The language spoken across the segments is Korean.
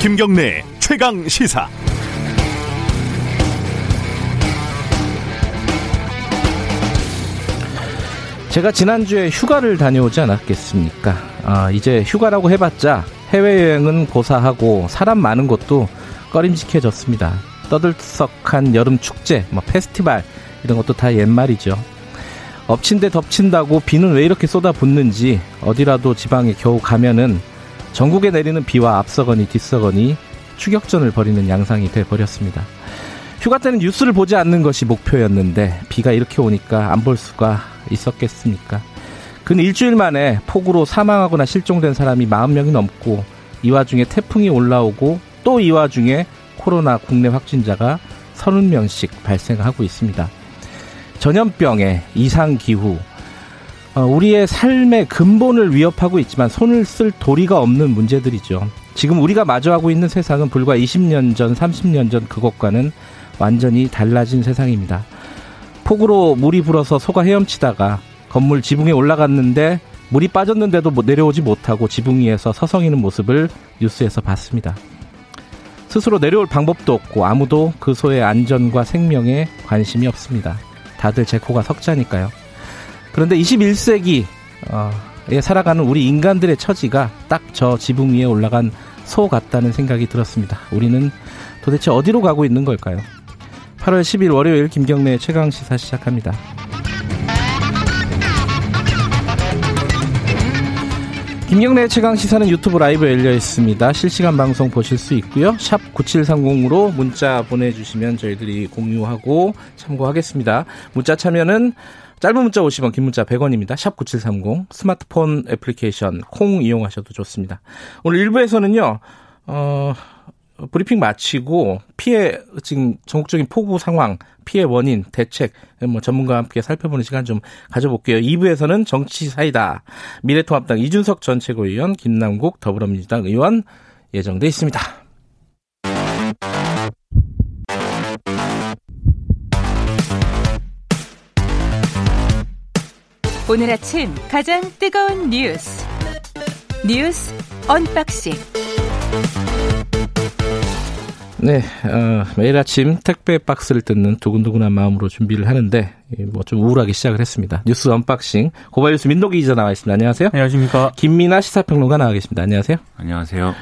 김경래 최강 시사. 제가 지난주에 휴가를 다녀오지 않았겠습니까? 아, 이제 휴가라고 해봤자 해외여행은 고사하고 사람 많은 곳도 꺼림직해졌습니다. 떠들썩한 여름 축제, 뭐 페스티벌 이런 것도 다 옛말이죠. 엎친 데 덮친다고 비는 왜 이렇게 쏟아붓는지 어디라도 지방에 겨우 가면은 전국에 내리는 비와 앞서거니 뒤서거니 추격전을 벌이는 양상이 돼 버렸습니다. 휴가 때는 뉴스를 보지 않는 것이 목표였는데 비가 이렇게 오니까 안 볼 수가 있었겠습니까? 근 일주일 만에 폭우로 사망하거나 실종된 사람이 40명이 넘고 이 와중에 태풍이 올라오고 또 이 와중에 코로나 국내 확진자가 30명씩 발생하고 있습니다. 전염병에 이상 기후, 어, 우리의 삶의 근본을 위협하고 있지만 손을 쓸 도리가 없는 문제들이죠. 지금 우리가 마주하고 있는 세상은 불과 20년 전, 30년 전 그것과는 완전히 달라진 세상입니다. 폭우로 물이 불어서 소가 헤엄치다가 건물 지붕에 올라갔는데 물이 빠졌는데도 내려오지 못하고 지붕 위에서 서성이는 모습을 뉴스에서 봤습니다. 스스로 내려올 방법도 없고 아무도 그 소의 안전과 생명에 관심이 없습니다. 다들 제 코가 석자니까요. 그런데 21세기 에 살아가는 우리 인간들의 처지가 딱 저 지붕 위에 올라간 소 같다는 생각이 들었습니다. 우리는 도대체 어디로 가고 있는 걸까요? 8월 10일 월요일 김경래 최강 시사 시작합니다. 김경래 최강 시사는 유튜브 라이브 열려 있습니다. 실시간 방송 보실 수 있고요. 샵 9730으로 문자 보내주시면 저희들이 공유하고 참고하겠습니다. 문자 참여는 짧은 문자 50원, 긴 문자 100원입니다. 샵 9730 스마트폰 애플리케이션 콩 이용하셔도 좋습니다. 오늘 1부에서는요. 어, 브리핑 마치고 피해 지금 전국적인 폭우 상황, 피해 원인, 대책 뭐 전문가와 함께 살펴보는 시간 좀 가져볼게요. 2부에서는 정치 사이다. 미래통합당 이준석 전 최고위원, 김남국 더불어민주당 의원 예정돼 있습니다. 오늘 아침 가장 뜨거운 뉴스 뉴스 unboxing 네, 어, 매일 아침 택배 박스를 뜯는 두근두근한 마음으로 준비를 하는데 뭐 좀 우울하게 시작을 했습니다. 뉴스 unboxing 고발뉴스 민동기 기자 나와 있습니다. 안녕하세요. 안녕하십니까. 김민아 시사평론가 나와 계십니다. 안녕하세요. 안녕하세요.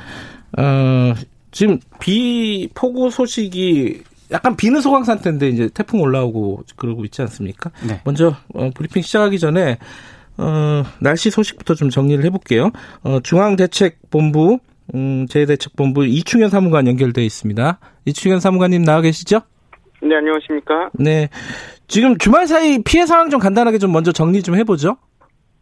어, 지금 비 폭우 소식이 약간 비는 소강 상태인데 이제 태풍 올라오고 그러고 있지 않습니까? 네. 먼저 어, 브리핑 시작하기 전에 어, 날씨 소식부터 좀 정리를 해볼게요. 어, 중앙대책본부 음, 재대책본부 이충현 사무관 연결돼 있습니다. 이충현 사무관님 나와 계시죠? 네, 안녕하십니까? 네. 지금 주말 사이 피해 상황 좀 간단하게 좀 먼저 정리 좀 해보죠.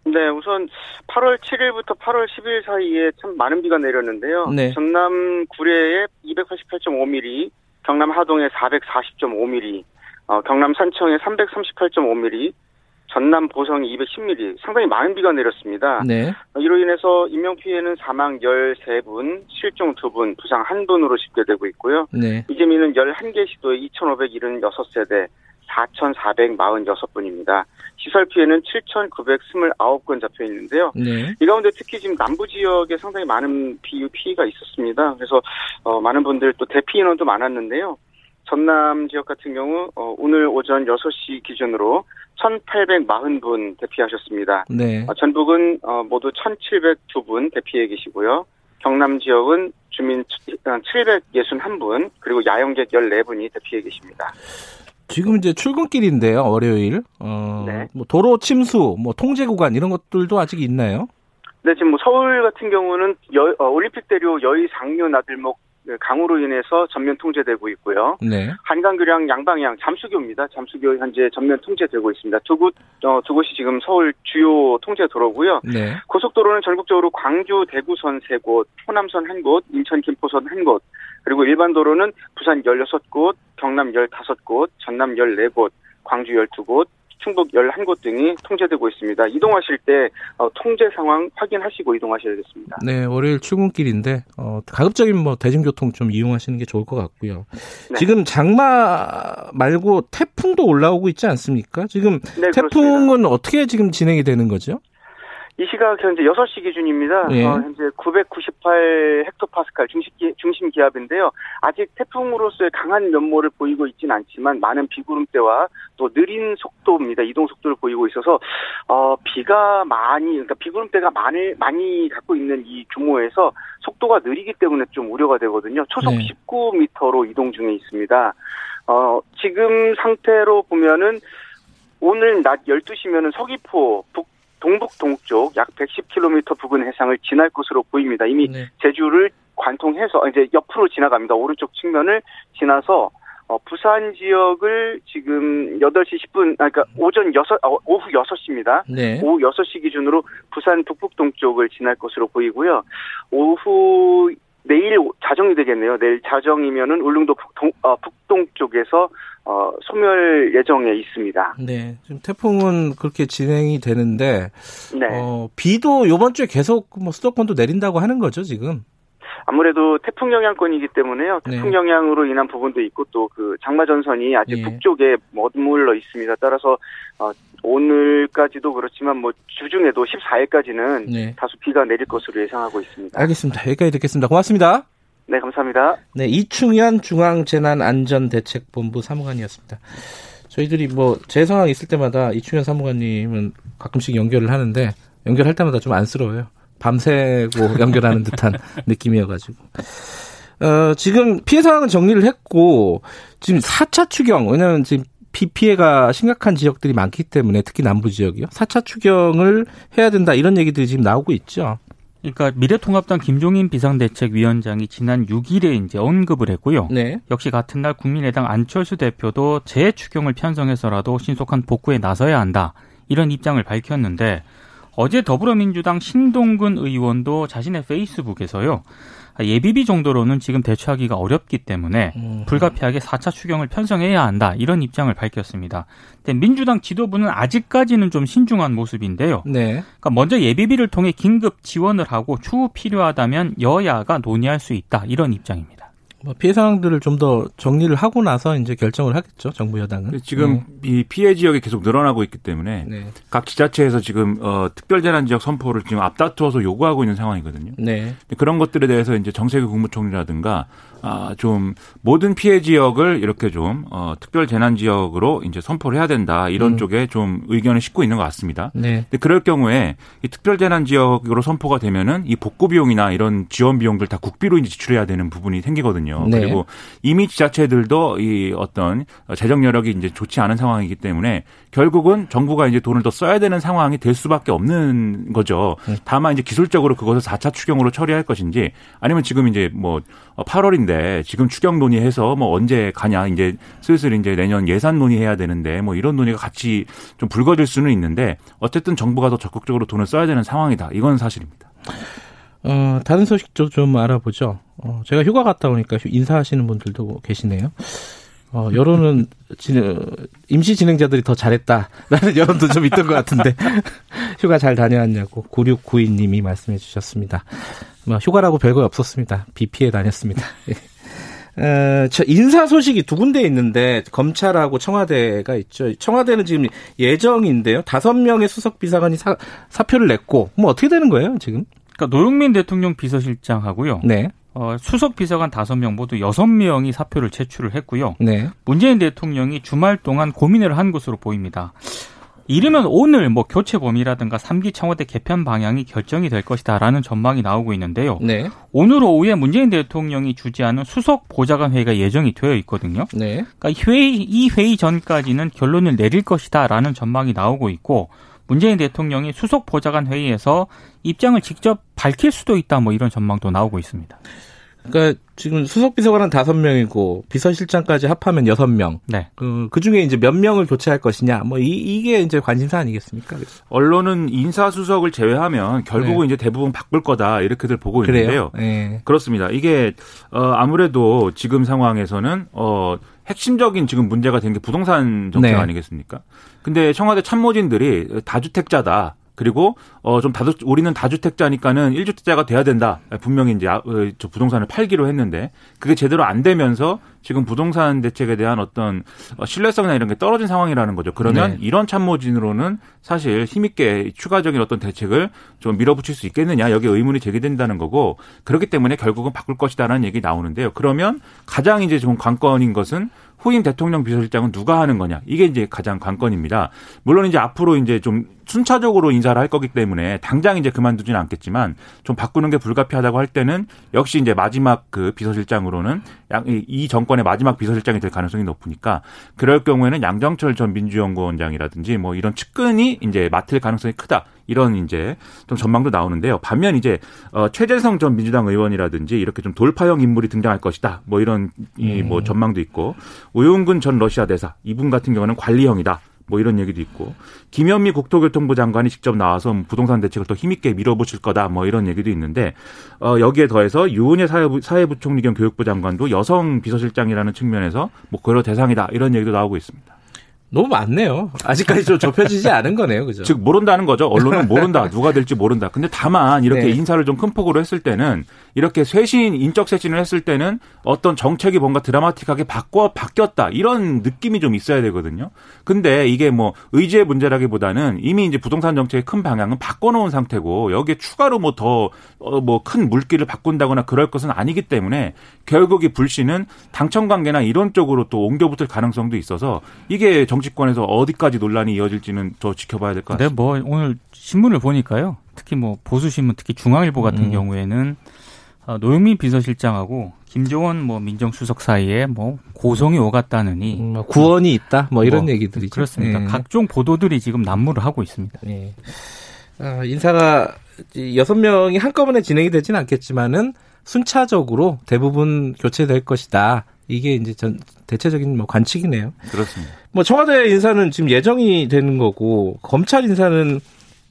네, 우선 8월 7일부터 8월 10일 사이에 참 많은 비가 내렸는데요. 네. 전남 구례에 288.5mm, 경남 하동에 440.5mm, 어, 경남 산청에 338.5mm, 전남 보성이 210mm, 상당히 많은 비가 내렸습니다. 네. 어, 이로 인해서 인명 피해는 사망 13분, 실종 2분, 부상 1분으로 집계되고 있고요. 네. 이재민은 11개 시도에 2,576세대, 4,446분입니다. 시설 피해는 7,929건 잡혀 있는데요. 네. 이 가운데 특히 지금 남부 지역에 상당히 많은 비, 피해가 있었습니다. 그래서 어, 많은 분들 또 대피 인원도 많았는데요. 전남 지역 같은 경우 어, 오늘 오전 6시 기준으로 1,840분 대피하셨습니다. 네. 어, 전북은 어, 모두 1,702분 대피해 계시고요. 경남 지역은 주민 761분 어, 그리고 야영객 14분이 대피해 계십니다. 지금 이제 출근길인데요, 월요일. 어, 네. 뭐 도로 침수, 뭐 통제 구간 이런 것들도 아직 있나요? 네, 지금 뭐 서울 같은 경우는 여, 어, 올림픽 대로 여의 상류 나들목 네, 강우로 인해서 전면 통제되고 있고요. 네. 한강교량 양방향 잠수교입니다. 잠수교 현재 전면 통제되고 있습니다. 두 곳, 어, 두 곳이 지금 서울 주요 통제 도로고요. 네. 고속도로는 전국적으로 광주, 대구선 세 곳, 호남선 한 곳, 인천, 김포선 한 곳, 그리고 일반 도로는 부산 16곳, 경남 15곳, 전남 14곳, 광주 12곳, 충북 11곳 등이 통제되고 있습니다. 이동하실 때 어, 통제 상황 확인하시고 이동하셔야겠습니다. 네, 월요일 출근길인데 어, 가급적이면 뭐 대중교통 좀 이용하시는 게 좋을 것 같고요. 네. 지금 장마 말고 태풍도 올라오고 있지 않습니까? 지금 네, 태풍은 그렇습니다. 어떻게 지금 진행이 되는 거죠? 이 시각 현재 6시 기준입니다. 예. 어, 현재 998 헥토파스칼 중심, 기, 중심 기압인데요. 아직 태풍으로서의 강한 면모를 보이고 있지는 않지만 많은 비구름대와 또 느린 속도입니다. 이동 속도를 보이고 있어서 어, 비가 많이 그러니까 비구름대가 많이 많이 갖고 있는 이 규모에서 속도가 느리기 때문에 좀 우려가 되거든요. 초속 네. 19m로 이동 중에 있습니다. 어, 지금 상태로 보면은 오늘 낮 12시면은 서귀포 북 동북 동쪽 약 110km 부근 해상을 지날 것으로 보입니다. 이미 네. 제주를 관통해서 이제 옆으로 지나갑니다. 오른쪽 측면을 지나서 어, 부산 지역을 지금 8시 10분, 아, 그러니까 오전 6, 어, 오후 6시입니다. 네. 오후 6시 기준으로 부산 북북 동쪽을 지날 것으로 보이고요. 오후 내일 자정이 되겠네요. 내일 자정이면은 울릉도 북동, 어, 북동 쪽에서 어, 소멸 예정에 있습니다. 네. 지금 태풍은 그렇게 진행이 되는데 네. 어, 비도 이번 주에 계속 뭐 수도권도 내린다고 하는 거죠, 지금? 아무래도 태풍 영향권이기 때문에요. 네. 태풍 네. 영향으로 인한 부분도 있고 또 그 장마 전선이 아직 네. 북쪽에 머물러 있습니다. 따라서 어, 오늘까지도 그렇지만 뭐 주중에도 14일까지는 네. 다소 비가 내릴 것으로 예상하고 있습니다. 알겠습니다. 여기까지 듣겠습니다. 고맙습니다. 네, 감사합니다. 네, 이충현 중앙재난안전대책본부 사무관이었습니다. 저희들이 뭐제 상황 있을 때마다 이충현 사무관님은 가끔씩 연결을 하는데 연결할 때마다 좀 안쓰러워요. 밤새고 연결하는 듯한 느낌이어가지고. 어, 지금 피해 상황은 정리를 했고, 지금 4차 추경, 왜냐면 지금 비 피해가 심각한 지역들이 많기 때문에 특히 남부 지역이요. 4차 추경을 해야 된다 이런 얘기들이 지금 나오고 있죠. 그러니까 미래통합당 김종인 비상대책위원장이 지난 6일에 이제 언급을 했고요. 네. 역시 같은 날 국민의당 안철수 대표도 재추경을 편성해서라도 신속한 복구에 나서야 한다. 이런 입장을 밝혔는데 어제 더불어민주당 신동근 의원도 자신의 페이스북에서요. 예비비 정도로는 지금 대처하기가 어렵기 때문에 음. 불가피하게 4차 추경을 편성해야 한다. 이런 입장을 밝혔습니다. 근데 민주당 지도부는 아직까지는 좀 신중한 모습인데요. 네. 그러니까 먼저 예비비를 통해 긴급 지원을 하고 추후 필요하다면 여야가 논의할 수 있다. 이런 입장입니다. 뭐 피해 상황들을 좀 더 정리를 하고 나서 이제 결정을 하겠죠 정부 여당은. 지금 네. 이 피해 지역이 계속 늘어나고 있기 때문에 네. 각 지자체에서 지금 어, 특별재난 지역 선포를 지금 앞다투어서 요구하고 있는 상황이거든요. 네. 그런 것들에 대해서 이제 정세균 국무총리라든가 아, 좀 모든 피해 지역을 이렇게 좀 어, 특별 재난 지역으로 이제 선포를 해야 된다 이런 음. 쪽에 좀 의견을 싣고 있는 것 같습니다. 네. 근데 그럴 경우에 이 특별 재난 지역으로 선포가 되면은 이 복구 비용이나 이런 지원 비용들 다 국비로 이제 지출해야 되는 부분이 생기거든요. 네. 그리고 이미 지자체들도 이 어떤 재정 여력이 이제 좋지 않은 상황이기 때문에 결국은 정부가 이제 돈을 더 써야 되는 상황이 될 수밖에 없는 거죠. 네. 다만 이제 기술적으로 그것을 4차 추경으로 처리할 것인지 아니면 지금 이제 뭐 8월인데 지금 추경 논의해서 뭐 언제 가냐 이제 슬슬 이제 내년 예산 논의해야 되는데 뭐 이런 논의가 같이 좀 불거질 수는 있는데 어쨌든 정부가 더 적극적으로 돈을 써야 되는 상황이다. 이건 사실입니다. 어, 다른 소식도 좀 알아보죠. 어, 제가 휴가 갔다 오니까 인사하시는 분들도 계시네요. 어, 여론은 임시 진행자들이 더 잘했다라는 여론도 좀 있던 것 같은데 휴가 잘 다녀왔냐고 9692님이 말씀해 주셨습니다. 뭐 휴가라고 별거 없었습니다. 비 피해 다녔습니다. 어, 저 인사 소식이 두 군데 있는데 검찰하고 청와대가 있죠. 청와대는 지금 예정인데요. 다섯 명의 수석 비서관이 사, 사표를 냈고 뭐 어떻게 되는 거예요 지금? 그러니까 노영민 대통령 비서실장하고요. 네. 어, 수석 비서관 다섯 명 모두 여섯 명이 사표를 제출을 했고요. 네. 문재인 대통령이 주말 동안 고민을 한 것으로 보입니다. 이르면 오늘 뭐 교체 범위라든가 3기 청와대 개편 방향이 결정이 될 것이다라는 전망이 나오고 있는데요. 네. 오늘 오후에 문재인 대통령이 주재하는 수석 보좌관 회의가 예정이 되어 있거든요. 네. 그러니까 회의 이 회의 전까지는 결론을 내릴 것이다라는 전망이 나오고 있고 문재인 대통령이 수석 보좌관 회의에서 입장을 직접 밝힐 수도 있다 뭐 이런 전망도 나오고 있습니다. 그러니까 지금 수석 비서관은 다섯 명이고 비서실장까지 합하면 여섯 명. 네. 그, 그 중에 이제 몇 명을 교체할 것이냐. 뭐 이, 이게 이제 관심사 아니겠습니까? 그래서. 언론은 인사 수석을 제외하면 결국은 네. 이제 대부분 바꿀 거다 이렇게들 보고 그래요? 있는데요. 네. 그렇습니다. 이게 어 아무래도 지금 상황에서 어 핵심적인 지금 문제가 된 게 부동산 정책 네. 아니겠습니까? 근데 청와대 참모진들이 다주택자다. 그리고 어좀 다주 우리는 다주택자니까는 1주택자가 돼야 된다. 분명히 이제 아, 어, 저 부동산을 팔기로 했는데 그게 제대로 안 되면서 지금 부동산 대책에 대한 어떤 어, 신뢰성이나 이런 게 떨어진 상황이라는 거죠. 그러면 네. 이런 참모진으로는 사실 힘있게 추가적인 어떤 대책을 좀 밀어붙일 수 있겠느냐 여기에 의문이 제기된다는 거고 그렇기 때문에 결국은 바꿀 것이다라는 얘기 나오는데요. 그러면 가장 이제 좀 관건인 것은 후임 대통령 비서실장은 누가 하는 거냐 이게 이제 가장 관건입니다. 물론 이제 앞으로 이제 좀 순차적으로 인사를 할 거기 때문에 당장 이제 그만두지는 않겠지만 좀 바꾸는 게 불가피하다고 할 때는 역시 이제 마지막 그 비서실장으로는 이 정권의 마지막 비서실장이 될 가능성이 높으니까 그럴 경우에는 양정철 전 민주연구원장이라든지 뭐 이런 측근이 이제 맡을 가능성이 크다. 이런 이제 좀 전망도 나오는데요. 반면 이제 어 최재성 전 민주당 의원이라든지 이렇게 좀 돌파형 인물이 등장할 것이다. 뭐 이런 이뭐 음. 전망도 있고 우용근 전 러시아 대사 이분 같은 경우는 관리형이다. 뭐 이런 얘기도 있고 김현미 국토교통부 장관이 직접 나와서 부동산 대책을 더 힘있게 밀어붙일 거다 뭐 이런 얘기도 있는데 어 여기에 더해서 유은혜 사회부, 사회부총리 겸 교육부 장관도 여성 비서실장이라는 측면에서 뭐 그럴 대상이다 이런 얘기도 나오고 있습니다. 너무 많네요. 아직까지 좀 좁혀지지 않은 거네요. 그죠? 즉, 모른다는 거죠. 언론은 모른다. 누가 될지 모른다. 근데 다만 이렇게 네. 인사를 좀 큰 폭으로 했을 때는 이렇게 쇄신, 인적 쇄신을 했을 때는 어떤 정책이 뭔가 드라마틱하게 바꿔, 바뀌었다. 이런 느낌이 좀 있어야 되거든요. 근데 이게 뭐 의지의 문제라기보다는 이미 이제 부동산 정책의 큰 방향은 바꿔놓은 상태고 여기에 추가로 뭐 더, 어, 뭐 큰 물기를 바꾼다거나 그럴 것은 아니기 때문에 결국 이 불씨는 당청 관계나 이런 쪽으로 또 옮겨붙을 가능성도 있어서 이게 정 정치권에서 어디까지 논란이 이어질지는 더 지켜봐야 될 것 같습니다. 네, 뭐 오늘 신문을 보니까요. 특히 뭐 보수 신문, 특히 중앙일보 같은 음. 경우에는 어, 노영민 비서실장하고 김종원 뭐 민정수석 사이에 뭐 고성이 오갔다느니 음, 뭐 구원이 있다 뭐 이런 어, 얘기들이 그렇습니다. 네. 각종 보도들이 지금 난무를 하고 있습니다. 네. 아, 인사가 여섯 명이 한꺼번에 진행이 되지는 않겠지만은 순차적으로 대부분 교체될 것이다. 이게 이제 전 대체적인 뭐 관측이네요. 그렇습니다. 뭐 청와대 인사는 지금 예정이 되는 거고 검찰 인사는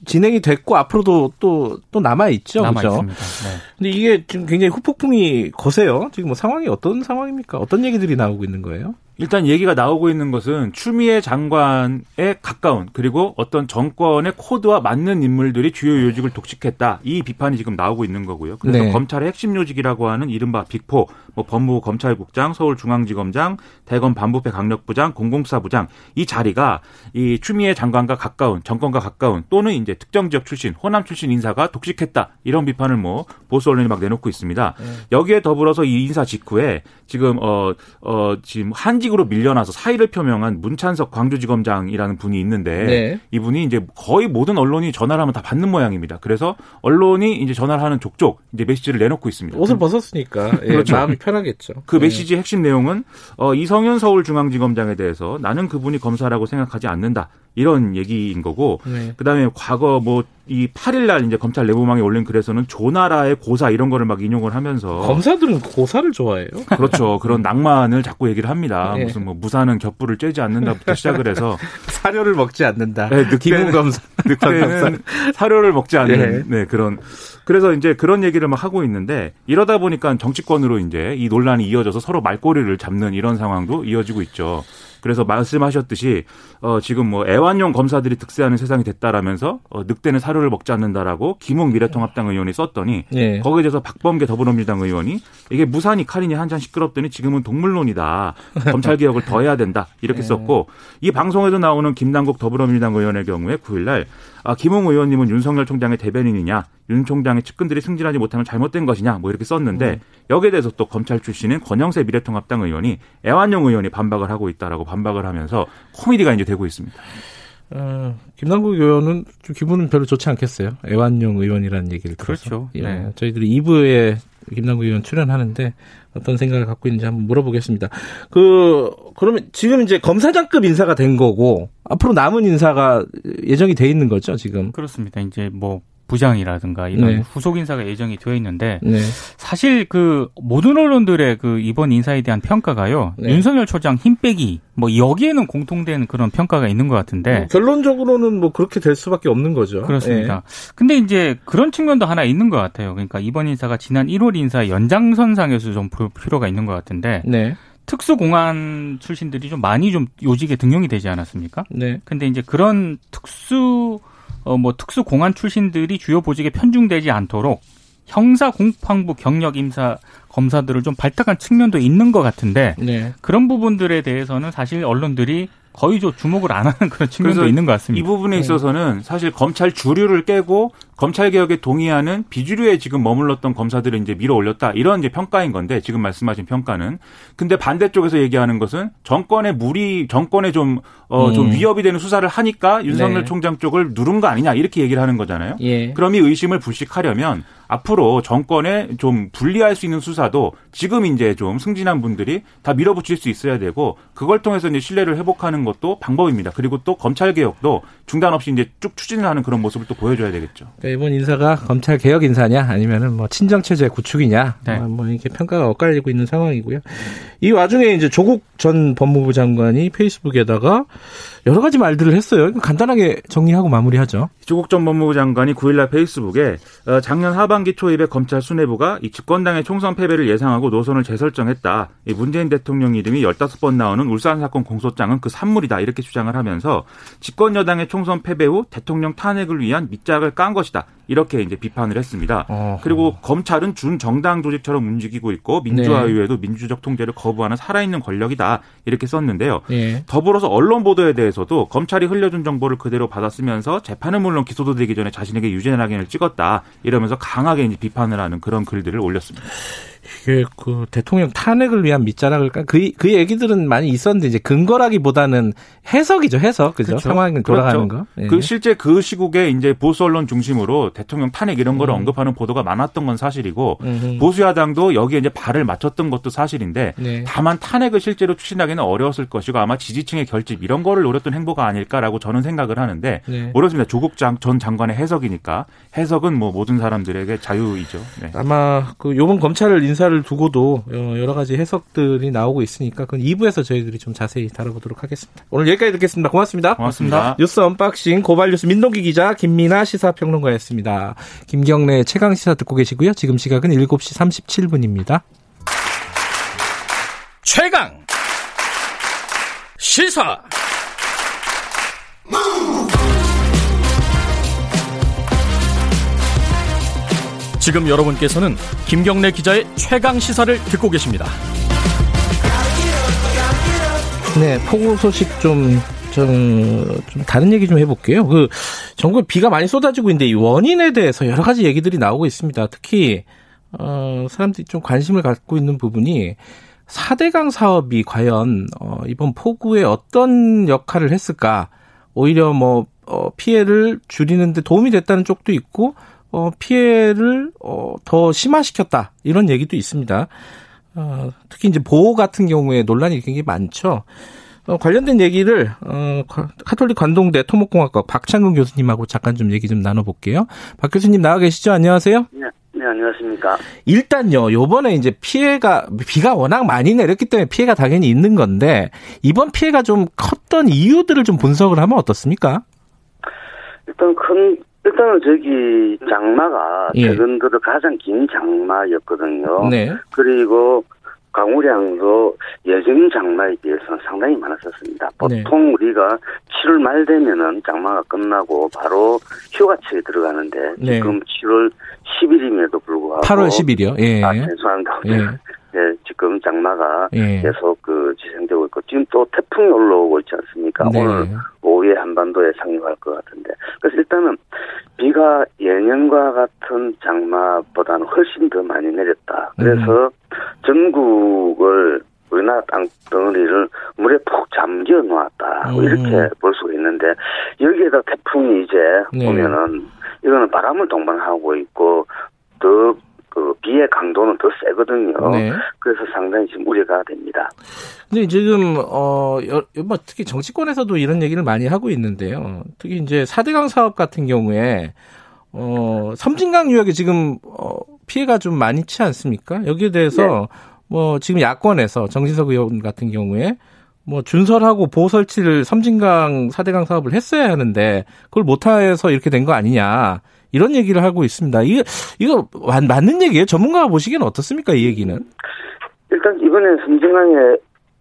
진행이 됐고 앞으로도 또 또 남아 있죠. 남아 그렇죠? 있습니다. 네. 근데 이게 지금 굉장히 후폭풍이 거세요. 지금 뭐 상황이 어떤 상황입니까? 어떤 얘기들이 나오고 있는 거예요? 일단 얘기가 나오고 있는 것은 추미애 장관에 가까운 그리고 어떤 정권의 코드와 맞는 인물들이 주요 요직을 독식했다. 이 비판이 지금 나오고 있는 거고요. 그래서 네. 검찰의 핵심 요직이라고 하는 이른바 빅포, 뭐 법무부 검찰국장, 서울중앙지검장, 대검 반부패 강력부장, 공공사부장 이 자리가 이 추미애 장관과 가까운 정권과 가까운 또는 이제 특정 지역 출신, 호남 출신 인사가 독식했다. 이런 비판을 뭐 보수 언론이 막 내놓고 있습니다. 네. 여기에 더불어서 이 인사 직후에 지금 어 어 지금 한직으로 밀려나서 사의를 표명한 문찬석 광주지검장이라는 분이 있는데 네. 이분이 이제 거의 모든 언론이 전화를 하면 다 받는 모양입니다. 그래서 언론이 이제 전화를 하는 족족 이제 메시지를 내놓고 있습니다. 옷을 벗었으니까 예, 그렇죠. 마음이 편하겠죠. 그 네. 메시지 핵심 내용은 어 이성윤 서울중앙지검장에 대해서 나는 그분이 검사라고 생각하지 않는다. 이런 얘기인 거고 네. 그다음에 과거 뭐 이 8일 날 이제 검찰 내부망에 올린 글에서는 조나라의 고사 이런 거를 막 인용을 하면서 검사들은 고사를 좋아해요. 그렇죠. 그런 낭만을 자꾸 얘기를 합니다. 네. 무슨 뭐 무사는 겹불을 쬐지 않는다부터 시작을 해서 사료를 먹지 않는다. 네, 늑대는 검사 늑대는 사료를 먹지 않는 네. 네, 그런 그래서 이제 그런 얘기를 막 하고 있는데 이러다 보니까 정치권으로 이제 이 논란이 이어져서 서로 말꼬리를 잡는 이런 상황도 이어지고 있죠. 그래서 말씀하셨듯이 어 지금 뭐 애완용 검사들이 득세하는 세상이 됐다라면서 어 늑대는 사료를 먹지 않는다라고 김웅 미래통합당 의원이 썼더니 네. 거기에 대해서 박범계 더불어민주당 의원이 이게 무산이 칼이니 한잔 시끄럽더니 지금은 동물론이다. 검찰 개혁을 더 해야 된다. 이렇게 네. 썼고 이 방송에도 나오는 김남국 더불어민주당 의원의 경우에 9일 날 아, 김웅 의원님은 윤석열 총장의 대변인이냐, 윤 총장의 측근들이 승진하지 못하면 잘못된 것이냐, 뭐 이렇게 썼는데 음. 여기에 대해서 또 검찰 출신인 권영세 미래통합당 의원이 애완용 의원이 반박을 하고 있다라고 반박을 하면서 코미디가 이제 되고 있습니다. 어, 김남국 의원은 좀 기분은 별로 좋지 않겠어요. 애완용 의원이라는 얘기를 들어서. 그렇죠. 예, 네. 저희들이 2부에 김남국 의원 출연하는데 어떤 생각을 갖고 있는지 한번 물어보겠습니다. 그 그러면 지금 이제 검사장급 인사가 된 거고 앞으로 남은 인사가 예정이 돼 있는 거죠, 지금? 그렇습니다. 이제 뭐 부장이라든가 이런 네. 후속 인사가 예정이 되어 있는데 네. 사실 그 모든 언론들의 그 이번 인사에 대한 평가가요 네. 윤석열 초장 힘 빼기 뭐 여기에는 공통된 그런 평가가 있는 것 같은데 뭐 결론적으로는 뭐 그렇게 될 수밖에 없는 거죠. 그렇습니다. 네. 근데 이제 그런 측면도 하나 있는 것 같아요. 그러니까 이번 인사가 지난 1월 인사 연장선상에서 좀 볼 필요가 있는 것 같은데 네. 특수공안 출신들이 좀 많이 좀 요직에 등용이 되지 않았습니까? 네. 근데 이제 그런 특수 어 뭐 특수 공안 출신들이 주요 보직에 편중되지 않도록 형사 공판부 경력 임사 검사들을 좀 발탁한 측면도 있는 것 같은데 네. 그런 부분들에 대해서는 사실 언론들이 거의 좀 주목을 안 하는 그런 측면도 있는 것 같습니다. 이 부분에 네. 있어서는 사실 검찰 주류를 깨고 검찰 개혁에 동의하는 비주류에 지금 머물렀던 검사들을 이제 밀어 올렸다 이런 이제 평가인 건데 지금 말씀하신 평가는 근데 반대쪽에서 얘기하는 것은 정권의 무리 정권에 좀어좀 어, 좀 음. 위협이 되는 수사를 하니까 윤석열 네. 총장 쪽을 누른 거 아니냐 이렇게 얘기를 하는 거잖아요. 예. 그럼 이 의심을 불식하려면 앞으로 정권에 좀 분리할 수 있는 수사도 지금 이제 좀 승진한 분들이 다 밀어붙일 수 있어야 되고 그걸 통해서 이제 신뢰를 회복하는 것도 방법입니다. 그리고 또 검찰 개혁도 중단 없이 이제 쭉 추진을 하는 그런 모습을 또 보여줘야 되겠죠. 그러니까 이번 인사가 검찰 개혁 인사냐 아니면은 뭐 친정 체제 구축이냐 네. 뭐 이렇게 평가가 엇갈리고 있는 상황이고요. 이 와중에 이제 조국 전 법무부 장관이 페이스북에다가 여러 가지 말들을 했어요. 간단하게 정리하고 마무리하죠. 조국 전 법무부 장관이 9일날 페이스북에 어, 작년 하반기 초입에 검찰 수뇌부가 이 집권당의 총선 패배를 예상하고 노선을 재설정했다. 이 문재인 대통령 이름이 15번 나오는 울산 사건 공소장은 그 산물이다. 이렇게 주장을 하면서 집권 여당의 총선 패배 후 대통령 탄핵을 위한 밑작을 깐 것이다. 이렇게 이제 비판을 했습니다. 어허. 그리고 검찰은 준 정당 조직처럼 움직이고 있고 민주화의회도 네. 민주적 통제를 거부하는 살아있는 권력이다 이렇게 썼는데요. 네. 더불어서 언론 보도에 대해서 도 검찰이 흘려준 정보를 그대로 받았으면서 재판은 물론 기소도 되기 전에 자신에게 유죄 낙인을 찍었다 이러면서 강하게 비판을 하는 그런 글들을 올렸습니다. 이게 그 대통령 탄핵을 위한 밑자락을 그, 그 얘기들은 많이 있었는데 이제 근거라기보다는 해석이죠 해석 그죠 그렇죠. 상황이 돌아가는 그렇죠. 거. 예. 그 실제 그 시국에 이제 보수 언론 중심으로 대통령 탄핵 이런 거를 음. 언급하는 보도가 많았던 건 사실이고 음흠. 보수 야당도 여기에 이제 발을 맞췄던 것도 사실인데 네. 다만 탄핵을 실제로 추진하기는 어려웠을 것이고 아마 지지층의 결집 이런 거를 노렸던 행보가 아닐까라고 저는 생각을 하는데 네. 모르겠습니다. 조국 장, 전 장관의 해석이니까 해석은 뭐 모든 사람들에게 자유이죠. 네. 아마 그 요번 검찰을 인사를 두고도 어, 여러 가지 해석들이 나오고 있으니까 그건 2부에서 저희들이 좀 자세히 다뤄보도록 하겠습니다. 오늘 여기까지 듣겠습니다. 고맙습니다. 고맙습니다. 뉴스 unboxing 고발 뉴스 민동기 기자 김민아 시사평론가였습니다. 김경래 최강 시사 듣고 계시고요. 지금 시각은 7시 37분입니다. 최강 시사 지금 여러분께서는 김경래 기자의 최강 시사를 듣고 계십니다. 네, 폭우 소식 좀, 좀, 좀 다른 얘기 좀 해볼게요. 그, 전국에 비가 많이 쏟아지고 있는데 이 원인에 대해서 여러 가지 얘기들이 나오고 있습니다. 특히, 어, 사람들이 좀 관심을 갖고 있는 부분이 4대강 사업이 과연, 어, 이번 폭우에 어떤 역할을 했을까? 오히려 뭐, 어, 피해를 줄이는데 도움이 됐다는 쪽도 있고, 어, 피해를 어, 더 심화시켰다 이런 얘기도 있습니다. 어, 특히 이제 보호 같은 경우에 논란이 굉장히 많죠. 어, 관련된 얘기를 어, 카톨릭 관동대 토목공학과 박창근 교수님하고 잠깐 좀 얘기 좀 나눠볼게요. 박 교수님 나와 계시죠? 안녕하세요. 네, 네 안녕하십니까. 일단요, 요번에 이제 피해가 비가 워낙 많이 내렸기 때문에 피해가 당연히 있는 건데 이번 피해가 좀 컸던 이유들을 좀 분석을 하면 어떻습니까? 일단 큰 일단은 저기 장마가 예. 최근 들어 가장 긴 장마였거든요. 네. 그리고 강우량도 예전 장마에 비해서는 상당히 많았었습니다. 네. 보통 네. 우리가 7월 말 되면은 장마가 끝나고 바로 휴가철에 들어가는데 네. 지금 7월 10일임에도 불구하고 8월 10일이요. 예. 아, 죄송합니다. 예. 네, 지금 장마가 예. 계속 그 지생되고 있고 지금 또 태풍이 올라오고 있지 않습니까? 네. 오늘 오후에 한반도에 상륙할 것 같은데 그래서 일단은 비가 예년과 같은 장마보다는 훨씬 더 많이 내렸다. 그래서 음. 전국을 우리나라 땅덩어리를 물에 푹 잠겨 놓았다. 뭐 음. 이렇게 볼 수가 있는데 여기에다 태풍이 이제 네. 보면은 이거는 바람을 동반하고 있고 더그 비의 강도는 더 세거든요. 네. 그래서 상당히 지금 우려가 됩니다. 근데 지금 어뭐 특히 정치권에서도 이런 얘기를 많이 하고 있는데요. 특히 이제 4대강 사업 같은 경우에 어 섬진강 유역에 지금 어 피해가 좀 많지 않습니까? 여기에 대해서 네. 뭐 지금 야권에서 정진석 의원 같은 경우에 뭐 준설하고 보호 설치를 섬진강 4대강 사업을 했어야 하는데 그걸 못해서 이렇게 된 거 아니냐. 이런 얘기를 하고 있습니다. 이거 이거 맞는 얘기예요? 전문가가 보시기에는 어떻습니까? 이 얘기는? 일단 이번에 섬진강에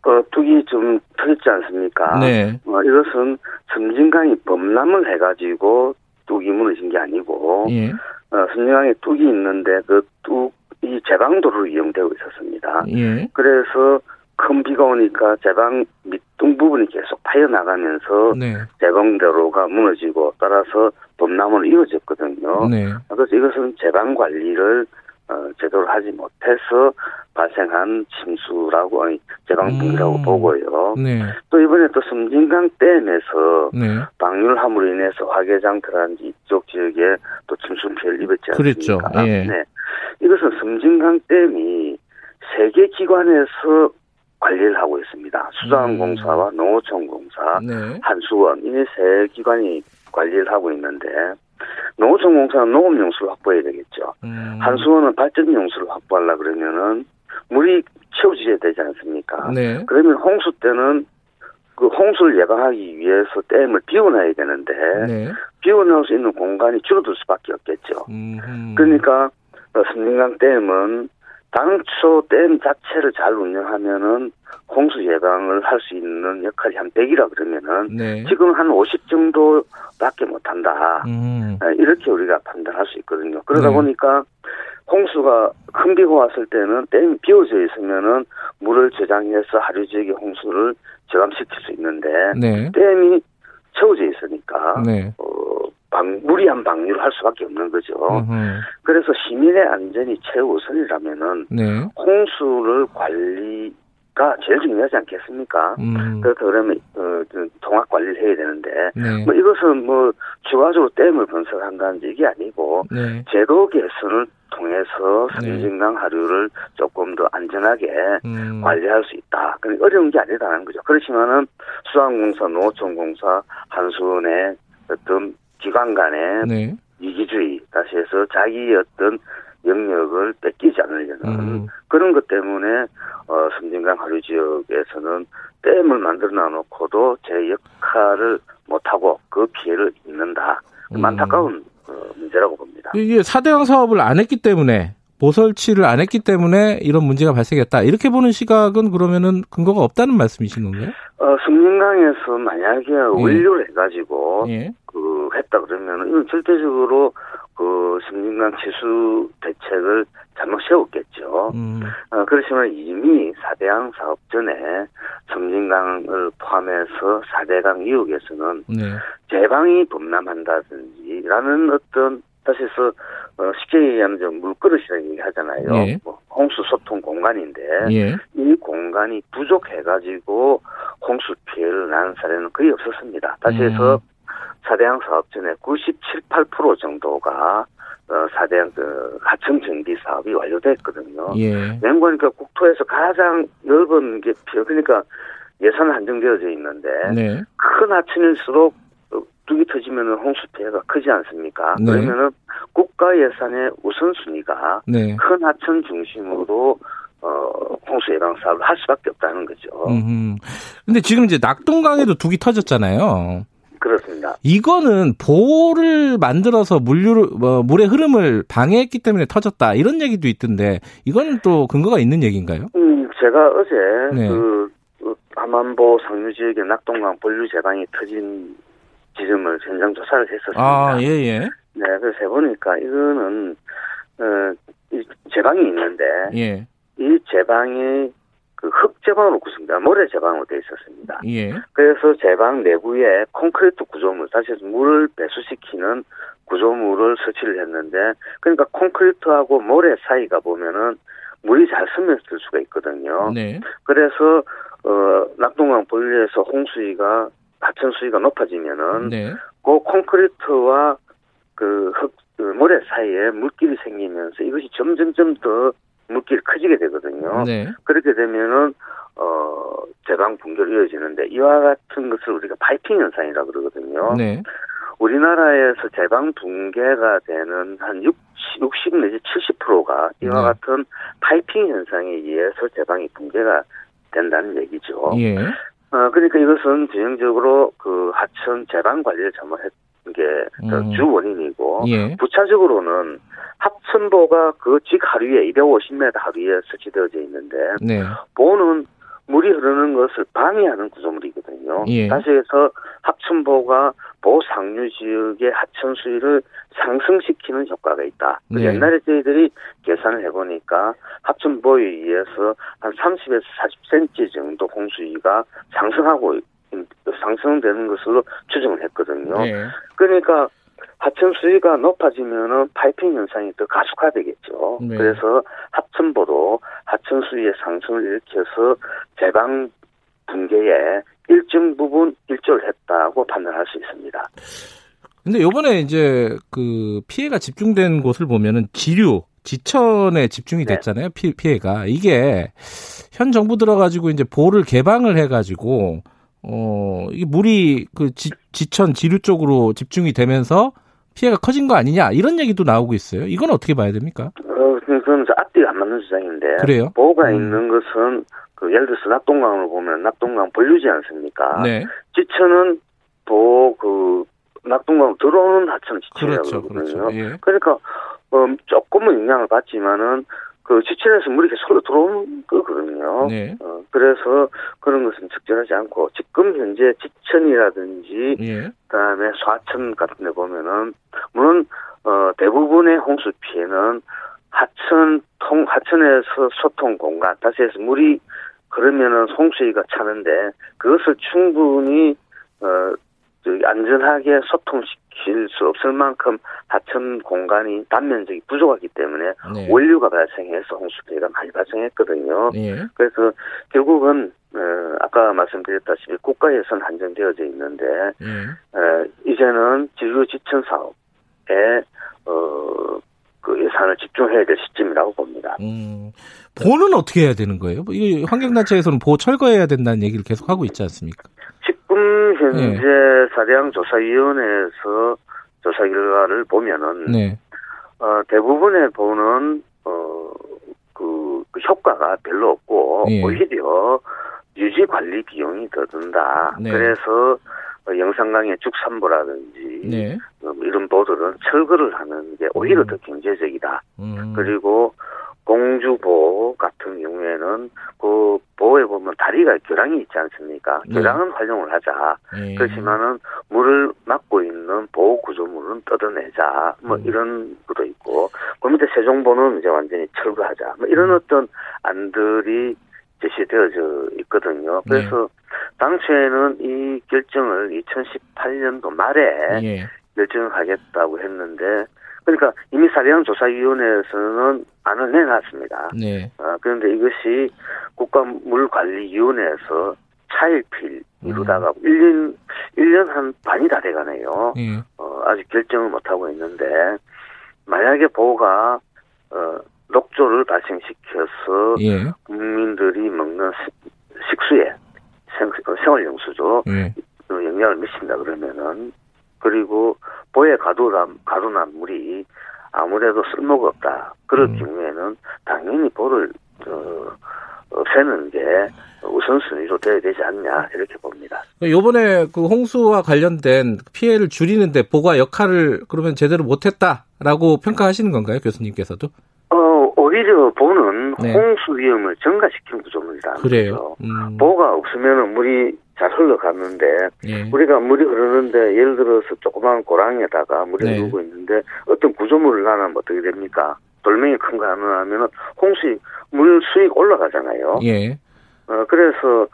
어, 뚝이 좀 터졌지 않습니까? 네. 어, 이것은 섬진강이 범람을 해가지고 뚝이 무너진 게 아니고, 예. 어, 섬진강에 뚝이 있는데 그 뚝이 제방도로 이용되고 있었습니다. 예. 그래서 큰 비가 오니까 제방 밑둥 부분이 계속 파여 나가면서 네. 제방도로가 무너지고 따라서 범람으로 이어졌거든요. 네. 그래서 이것은 제방 관리를 어, 제대로 하지 못해서 발생한 침수라고 아니 제방붕이라고 음. 보고요. 네. 또 이번에 또 섬진강 댐에서 네. 방류함으로 인해서 화개장 들어간지 이쪽 지역에 또 침수 피해를 입었지 않습니까? 그랬죠. 예. 네. 이것은 섬진강 댐이 세개 기관에서 관리를 하고 있습니다. 수자원공사와 음. 농어촌공사, 네. 한수원 이 세 기관이 관리를 하고 있는데 농어촌공사는 농업용수를 확보해야 되겠죠. 음. 한수원은 발전용수를 확보하려 그러면은 물이 채워지야 되지 않습니까? 네. 그러면 홍수 때는 그 홍수를 예방하기 위해서 댐을 비워놔야 되는데 네. 비워놓을 수 있는 공간이 줄어들 수밖에 없겠죠. 음. 그러니까 섬진강 댐은 당초 댐 자체를 잘 운영하면은 홍수 예방을 할 수 있는 역할이 한 100이라 그러면은 네. 지금 한 50 정도밖에 못 한다. 음. 네, 이렇게 우리가 판단할 수 있거든요. 그러다 네. 보니까 홍수가 큰 비가 왔을 때는 댐이 비워져 있으면은 물을 저장해서 하루 지역의 홍수를 저감시킬 수 있는데 네. 댐이 채워져 있으니까 네. 어, 방, 무리한 방류를 할 수밖에 없는 거죠. 으흠. 그래서 시민의 안전이 최우선이라면은 네. 홍수를 관리 가 제일 중요하지 않겠습니까? 음. 그래서 그러면 어, 통합 관리를 해야 되는데 네. 뭐 이것은 뭐 추가적으로 댐을 건설한다는 얘기 아니고 네. 제도 개선을 통해서 섬진강 네. 하류를 조금 더 안전하게 음. 관리할 수 있다. 그러니까 어려운 게 아니다는 거죠. 그렇지만은 수항공사, 농어촌공사, 한수원의 어떤 기관 간의 네. 이기주의 다시 해서 자기의 어떤 영역을 뺏기지 않으려는 음. 그런 것 때문에 어, 섬진강 하류 지역에서는 댐을 만들어 놔놓고도 제 역할을 못하고 그 피해를 입는다. 음. 안타까운 어, 문제라고 봅니다. 이게 사대강 사업을 안 했기 때문에 보설치를 안 했기 때문에 이런 문제가 발생했다. 이렇게 보는 시각은 그러면은 근거가 없다는 말씀이신 건가요? 어, 섬진강에서 만약에 예. 원료를 해가지고 예. 그 했다 그러면 이건 절대적으로 그 섬진강 치수 대책을 잘못 세웠겠죠. 음. 어, 그렇지만 이미 사대강 사업 전에 섬진강을 포함해서 사대강 이역에서는 네. 제방이 범람한다든지라는 어떤 다시 해서 어, 쉽게 얘기하면 좀 물그릇이라는 얘기 하잖아요. 예. 뭐 홍수 소통 공간인데 예. 이 공간이 부족해가지고 홍수 피해를 난 사례는 거의 없었습니다. 다시 해서 음. 사대양 사업 전에 97, 8% 정도가 어, 사대양 그 하청 정비 사업이 완료됐거든요. 예. 맹관니까 국토에서 가장 넓은 게 피해 그러니까 예산 한정되어져 있는데 네. 큰 하천일수록 뚝이 터지면 홍수 피해가 크지 않습니까? 네. 그러면은 국가 예산의 우선순위가 네. 큰 하천 중심으로 어, 홍수 예방 사업을 할 수밖에 없다는 거죠. 음. 근데 지금 이제 낙동강에도 둑이 터졌잖아요. 그렇습니다. 이거는 보를 만들어서 물류 뭐, 물의 흐름을 방해했기 때문에 터졌다 이런 얘기도 있던데 이거는 또 근거가 있는 얘기인가요? 음, 제가 어제 네. 그, 그 함안보 상류 지역의 낙동강 본류 제방이 터진 지점을 현장 조사를 했었습니다. 아, 예, 예. 네, 그래서 해보니까 이거는, 어, 이 제방이 있는데, 예. 이 제방이 그 흙 제방으로 구성된 모래 제방으로 되어 있었습니다. 예. 그래서 제방 내부에 콘크리트 구조물, 다시 해서 물을 배수시키는 구조물을 설치를 했는데, 그러니까 콘크리트하고 모래 사이가 보면은 물이 잘 스며들 수가 있거든요. 네. 그래서 어 낙동강 본류에서 홍수위가 하천 수위가 높아지면은 네. 그 콘크리트와 그 흙, 그 모래 사이에 물길이 생기면서 이것이 점점점 더 물길이 커지게 되거든요. 네. 그렇게 되면은 어 제방 붕괴로 이어지는데 이와 같은 것을 우리가 파이핑 현상이라 고 그러거든요. 네. 우리나라에서 제방 붕괴가 되는 한 60, 60 내지 70%가 이와 네. 같은 파이핑 현상에 의해서 제방이 붕괴가 된다는 얘기죠. 예. 어, 그러니까 이것은 전형적으로 그 하천 재방 관리를 잘못했던 게주 음. 원인이고 예. 부차적으로는 합천보가 그 직 하류에 250m 하류에 설치되어져 있는데 네. 보는 물이 흐르는 것을 방해하는 구조물이거든요. 예. 다시 해서 합천보가 보상류 지역의 하천 수위를 상승시키는 효과가 있다. 네. 옛날에 저희들이 계산을 해보니까 합천보에 의해서 한 30에서 40cm 정도 홍수위가 상승하고 상승되는 것으로 추정을 했거든요. 네. 그러니까 하천 수위가 높아지면은 파이핑 현상이 더 가속화되겠죠. 네. 그래서 하천보도 하천 수위의 상승을 일으켜서 제방 붕괴에 일정 부분 일조를 했다고 판단할 수 있습니다. 근데 요번에 이제 그 피해가 집중된 곳을 보면은 지류, 지천에 집중이 네. 됐잖아요. 네. 피, 해가 이게 현 정부 들어가지고 이제 보를 개방을 해가지고 어 이게 물이 그 지, 지천 지류 쪽으로 집중이 되면서 피해가 커진 거 아니냐 이런 얘기도 나오고 있어요. 이건 어떻게 봐야 됩니까? 어, 그건 앞뒤가 안 맞는 주장인데. 그래요? 보호가 음. 있는 것은 그 예를 들어서 낙동강을 보면 낙동강 본류지 않습니까? 네. 지천은 보그 낙동강 들어오는 하천 지천이라고 그렇죠, 그러거든요. 그렇죠. 예. 그러니까 어, 조금은 영향을 받지만은 그 지천에서 물이 계속 흘러 들어오는 거거든요. 네. 어, 그래서 그런 것은 적절하지 않고 지금 현재 지천이라든지 예. 그다음에 소하천 같은 데 보면은 물론 어, 대부분의 홍수 피해는 하천 통 하천에서 소통 공간 다시 해서 물이 그러면은 송수위가 차는데 그것을 충분히 어 안전하게 소통시킬 수 없을 만큼 하천 공간이 단면적이 부족하기 때문에 네. 원류가 발생해서 홍수 피해가 많이 발생했거든요. 네. 그래서 결국은 어, 아까 말씀드렸다시피 국가 예산 한정되어져 있는데 네. 어, 이제는 지류 지천 사업에 어, 그 예산을 집중해야 될 시점이라고 봅니다. 음, 보는 어떻게 해야 되는 거예요? 뭐이 환경단체에서는 보호 철거해야 된다는 얘기를 계속 하고 있지 않습니까? 지금 현재 네. 사대양 조사위원회에서 조사 결과를 보면은 네. 어, 대부분의 보는 어, 그, 그 효과가 별로 없고 네. 오히려 유지 관리 비용이 더 든다. 네. 그래서 어, 영산강의 죽산보라든지 네. 어, 이런 보들은 철거를 하는 게 오히려 음. 더 경제적이다. 음. 그리고 공주보 같은 경우에는 그 보에 보면 다리가 교량이 있지 않습니까? 네. 교량은 활용을 하자. 네. 그렇지만은 물을 막고 있는 보호 구조물은 뜯어내자. 뭐 음. 이런 것도 있고 그 밑에 세종보는 이제 완전히 철거하자. 뭐 이런 음. 어떤 안들이 제시되어져 있거든요. 네. 그래서 네. 당초에는 이 결정을 2018년도 말에 예. 결정을 하겠다고 했는데 그러니까 이미 사대양조사위원회에서는 안을 내놨습니다. 네. 어, 그런데 이것이 국가물관리위원회에서 차일필 이루다가 음. 1년, 1년 한 반이 다 돼가네요. 예. 어, 아직 결정을 못하고 있는데, 만약에 보호가, 어, 녹조를 발생시켜서 예. 국민들이 먹는 식수에 생, 어, 생활용수죠. 예. 영향을 미친다 그러면은 그리고 보에 가두남 가두난 물이 아무래도 쓸모가 없다. 그럴 음. 경우에는 당연히 보를 어, 없애는 게 우선순위로 돼야 되지 않냐 이렇게 봅니다. 요번에 그 홍수와 관련된 피해를 줄이는데 보가 역할을 그러면 제대로 못했다라고 평가하시는 건가요, 교수님께서도? 오히려 보는 네. 홍수 위험을 증가시키는 구조물이다. 그래요. 음. 보가 없으면 물이 잘 흘러가는데 네. 우리가 물이 흐르는데 예를 들어서 조그마한 고랑에다가 물이 네. 흐르고 있는데 어떤 구조물을 나면 어떻게 됩니까? 돌멩이 큰 거 하나 하면은 홍수 물 수익 올라가잖아요. 예. 어 그래서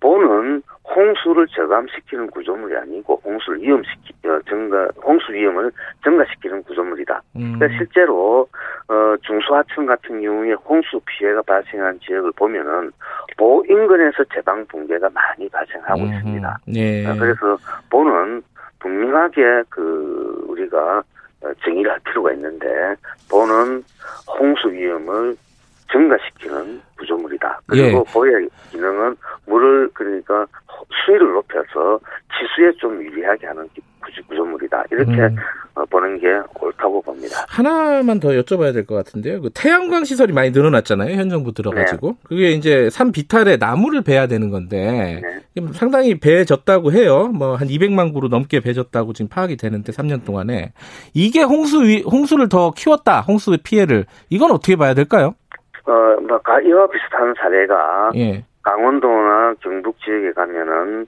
보는 홍수를 저감시키는 구조물이 아니고 홍수를 위험시키 어, 증가 홍수 위험을 증가시키는 구조물이다. 음. 그러니까 실제로 어, 중소하천 같은 경우에 홍수 피해가 발생한 지역을 보면은 보 인근에서 제방 붕괴가 많이 발생하고 음. 있습니다. 네. 어, 그래서 보는 분명하게 그 우리가 어, 정의를 할 필요가 있는데 보는 홍수 위험을 증가시키는 구조물이다. 그리고 예. 보의 기능은 물을 그러니까 수위를 높여서 지수에 좀 유리하게 하는 구조물이다. 이렇게 음. 어, 보는 게 옳다고 봅니다. 하나만 더 여쭤봐야 될 것 같은데요. 그 태양광 시설이 많이 늘어났잖아요. 현 정부 들어가지고. 네. 그게 이제 산 비탈에 나무를 베야 되는 건데 네. 상당히 베졌다고 해요. 뭐 한 200만 구로 넘게 베졌다고 지금 파악이 되는데 3년 동안에 이게 홍수 위, 홍수를 더 키웠다. 홍수의 피해를 이건 어떻게 봐야 될까요? 어, 뭐, 이와 비슷한 사례가, 예. 강원도나 경북 지역에 가면은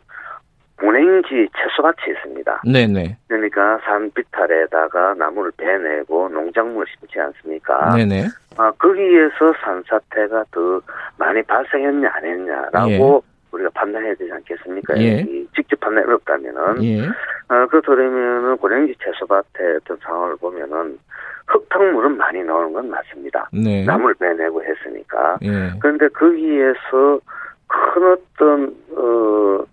운행지 채소밭이 있습니다. 네네. 그러니까 산 비탈에다가 나무를 베내고 농작물을 심지 않습니까? 네네. 아, 거기에서 산사태가 더 많이 발생했냐 안 했냐라고 예. 우리가 판단해야 되지 않겠습니까? 예. 직접 판단 어렵다면은. 예. 아, 그렇다면은 고랭지 채소밭의 어떤 상황을 보면은 흙탕물은 많이 나오는 건 맞습니다. 네. 나무를 빼내고 했으니까. 예. 그런데 거기에서 큰 어떤 어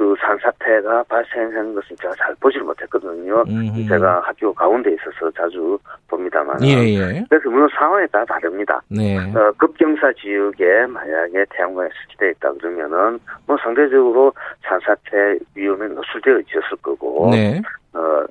그 산사태가 발생하는 것은 제가 잘 보지를 못했거든요. 음흠. 제가 학교 가운데 있어서 자주 봅니다만. 예, 예. 그래서 물론 상황에 따라 다릅니다. 네. 어, 급경사 지역에 만약에 태양광이 설치되어 있다 그러면은 뭐 상대적으로 산사태 위험에 노출되어 있었을 거고. 네. 어,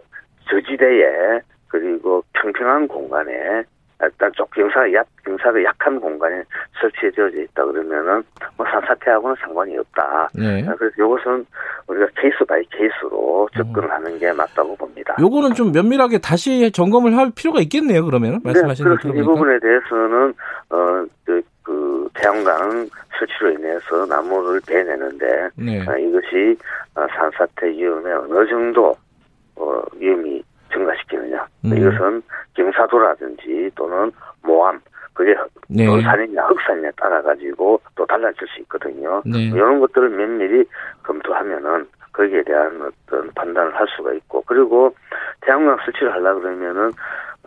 저지대에 그리고 평평한 공간에 일단 쪽 경사가 약 경사가 약한 공간에 설치되어 있다 그러면은 뭐 산사태하고는 상관이 없다. 네. 그래서 이것은 우리가 case by case로 접근을 어. 하는 게 맞다고 봅니다. 요거는 좀 면밀하게 다시 점검을 할 필요가 있겠네요. 그러면 말씀하시는 네, 이 부분에 대해서는 어그 그 태양광 설치로 인해서 나무를 베내는데 네. 어, 이것이 어, 산사태 위험에 어느 정도 어, 위험이 증가시키느냐. 음. 이것은 경사도라든지 또는 모함, 그게 네. 산이냐 흑산이냐 따라 가지고 또 달라질 수 있거든요. 네. 이런 것들을 면밀히 검토하면은 거기에 대한 어떤 판단을 할 수가 있고 그리고 태양광 설치를 하려 그러면은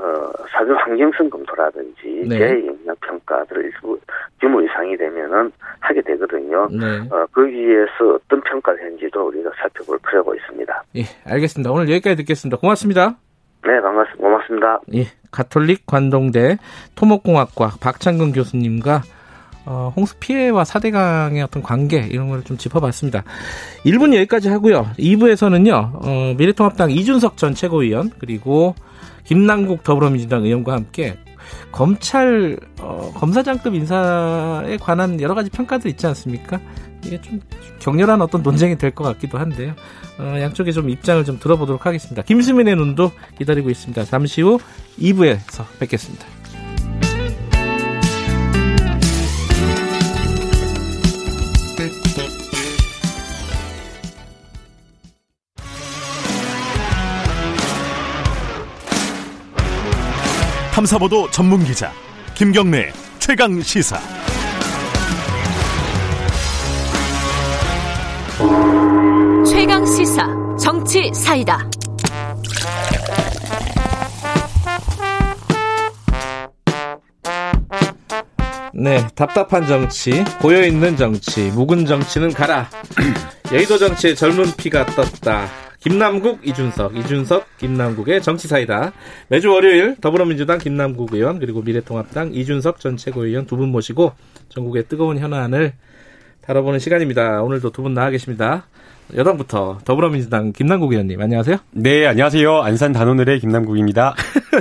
어 사전 환경성 검토라든지 네. 재영향 평가들을 일부 규모 이상이 되면은 하게 되거든요. 네. 어 거기에서 어떤 평가를 했는지도 우리가 살펴볼 필요가 있습니다. 예, 알겠습니다. 오늘 여기까지 듣겠습니다. 고맙습니다. 네, 반갑습니다. 고맙습니다. 예, 가톨릭 관동대 토목공학과 박창근 교수님과 어, 홍수 피해와 사대강의 어떤 관계 이런 걸 좀 짚어봤습니다. 1분 여기까지 하고요. 2부에서는요. 어, 미래통합당 이준석 전 최고위원 그리고 김남국 더불어민주당 의원과 함께 검찰 어, 검사장급 인사에 관한 여러 가지 평가들 있지 않습니까? 이게 좀 격렬한 어떤 논쟁이 될 것 같기도 한데요. 어, 양쪽에 좀 입장을 좀 들어보도록 하겠습니다. 김수민의 눈도 기다리고 있습니다. 잠시 후 2부에서 뵙겠습니다. 탐사보도 전문 기자 김경래 최강 시사. 최강 시사 정치 사이다. 네, 답답한 정치, 고여 있는 정치, 묵은 정치는 가라. 여의도 정치의 젊은 피가 떴다. 김남국, 이준석, 이준석, 김남국의 정치사이다. 매주 월요일 더불어민주당 김남국 의원 그리고 미래통합당 이준석 전 최고위원 두 분 모시고 전국의 뜨거운 현안을 다뤄보는 시간입니다. 오늘도 두 분 나와 계십니다. 여당부터 더불어민주당 김남국 의원님 안녕하세요. 네 안녕하세요. 안산 단오늘의 김남국입니다.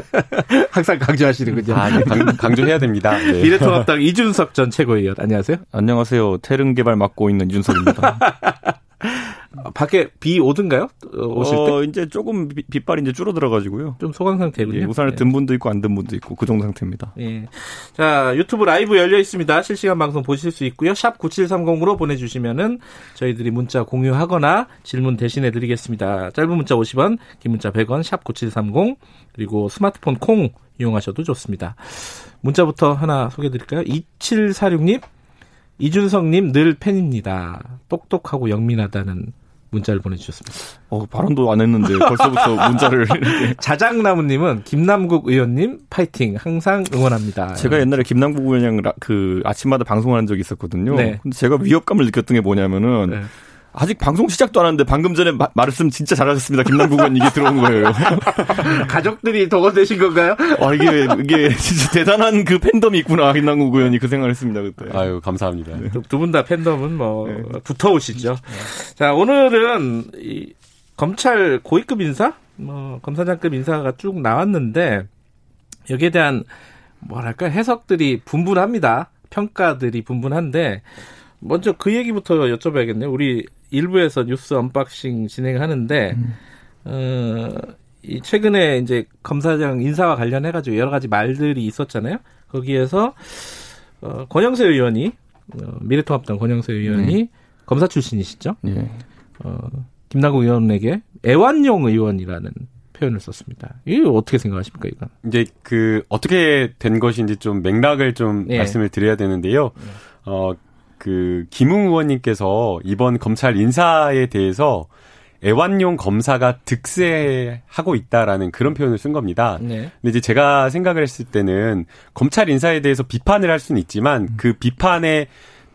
항상 강조하시는군요. 아, 네, 강, 조해야 됩니다. 네. 미래통합당 이준석 전 최고위원 안녕하세요. 안녕하세요. 태릉 개발 맡고 있는 이준석입니다. 밖에 비 오든가요? 어, 오실 어, 때? 이제 조금 비, 빗발이 이제 줄어들어가지고요. 좀 소강 상태군요. 예, 우산을 예. 든 분도 있고 안 든 분도 있고 그 정도 상태입니다. 예. 자, 유튜브 라이브 열려 있습니다. 실시간 방송 보실 수 있고요. 샵 9730으로 보내주시면은 저희들이 문자 공유하거나 질문 대신해 드리겠습니다. 짧은 문자 50원, 긴 문자 100원, 샵 9730, 그리고 스마트폰 콩 이용하셔도 좋습니다. 문자부터 하나 소개해 드릴까요? 2746님, 이준성님 늘 팬입니다. 똑똑하고 영민하다는 문자를 보내주셨습니다. 어, 발언도 안 했는데 벌써부터 문자를. 자작나무님은 김남국 의원님 파이팅 항상 응원합니다. 제가 옛날에 김남국 의원이랑 그 아침마다 방송을 한 적이 있었거든요. 네. 근데 제가 위협감을 느꼈던 게 뭐냐면은 네. 아직 방송 시작도 안 하는데 방금 전에 마, 말씀 진짜 잘하셨습니다. 김남국 의원 이게 들어온 거예요. 가족들이 덕원 되신 건가요? 아, 이게, 이게 진짜 대단한 그 팬덤이 있구나. 김남국 의원이 그 생각을 했습니다. 그때. 아유, 감사합니다. 네. 두분 다 팬덤은 뭐, 네. 붙어오시죠. 네. 자, 오늘은 이 검찰 고위급 인사? 뭐, 검사장급 인사가 쭉 나왔는데, 여기에 대한, 뭐랄까, 해석들이 분분합니다. 평가들이 분분한데, 먼저 그 얘기부터 여쭤봐야겠네요. 우리 일부에서 뉴스 unboxing 진행하는데 음. 어, 이 최근에 이제 검사장 인사와 관련해 가지고 여러 가지 말들이 있었잖아요. 거기에서 어, 권영세 의원이 어, 미래통합당 권영세 의원이 네. 검사 출신이시죠? 네. 어, 김남국 의원에게 애완용 의원이라는 표현을 썼습니다. 이거 어떻게 생각하십니까, 이건? 이제 그 어떻게 된 것인지 좀 맥락을 좀 네. 말씀을 드려야 되는데요. 네. 어, 그 김웅 의원님께서 이번 검찰 인사에 대해서 애완용 검사가 득세하고 있다라는 그런 표현을 쓴 겁니다. 네. 근데 이제 제가 생각을 했을 때는 검찰 인사에 대해서 비판을 할 수는 있지만 음. 그 비판의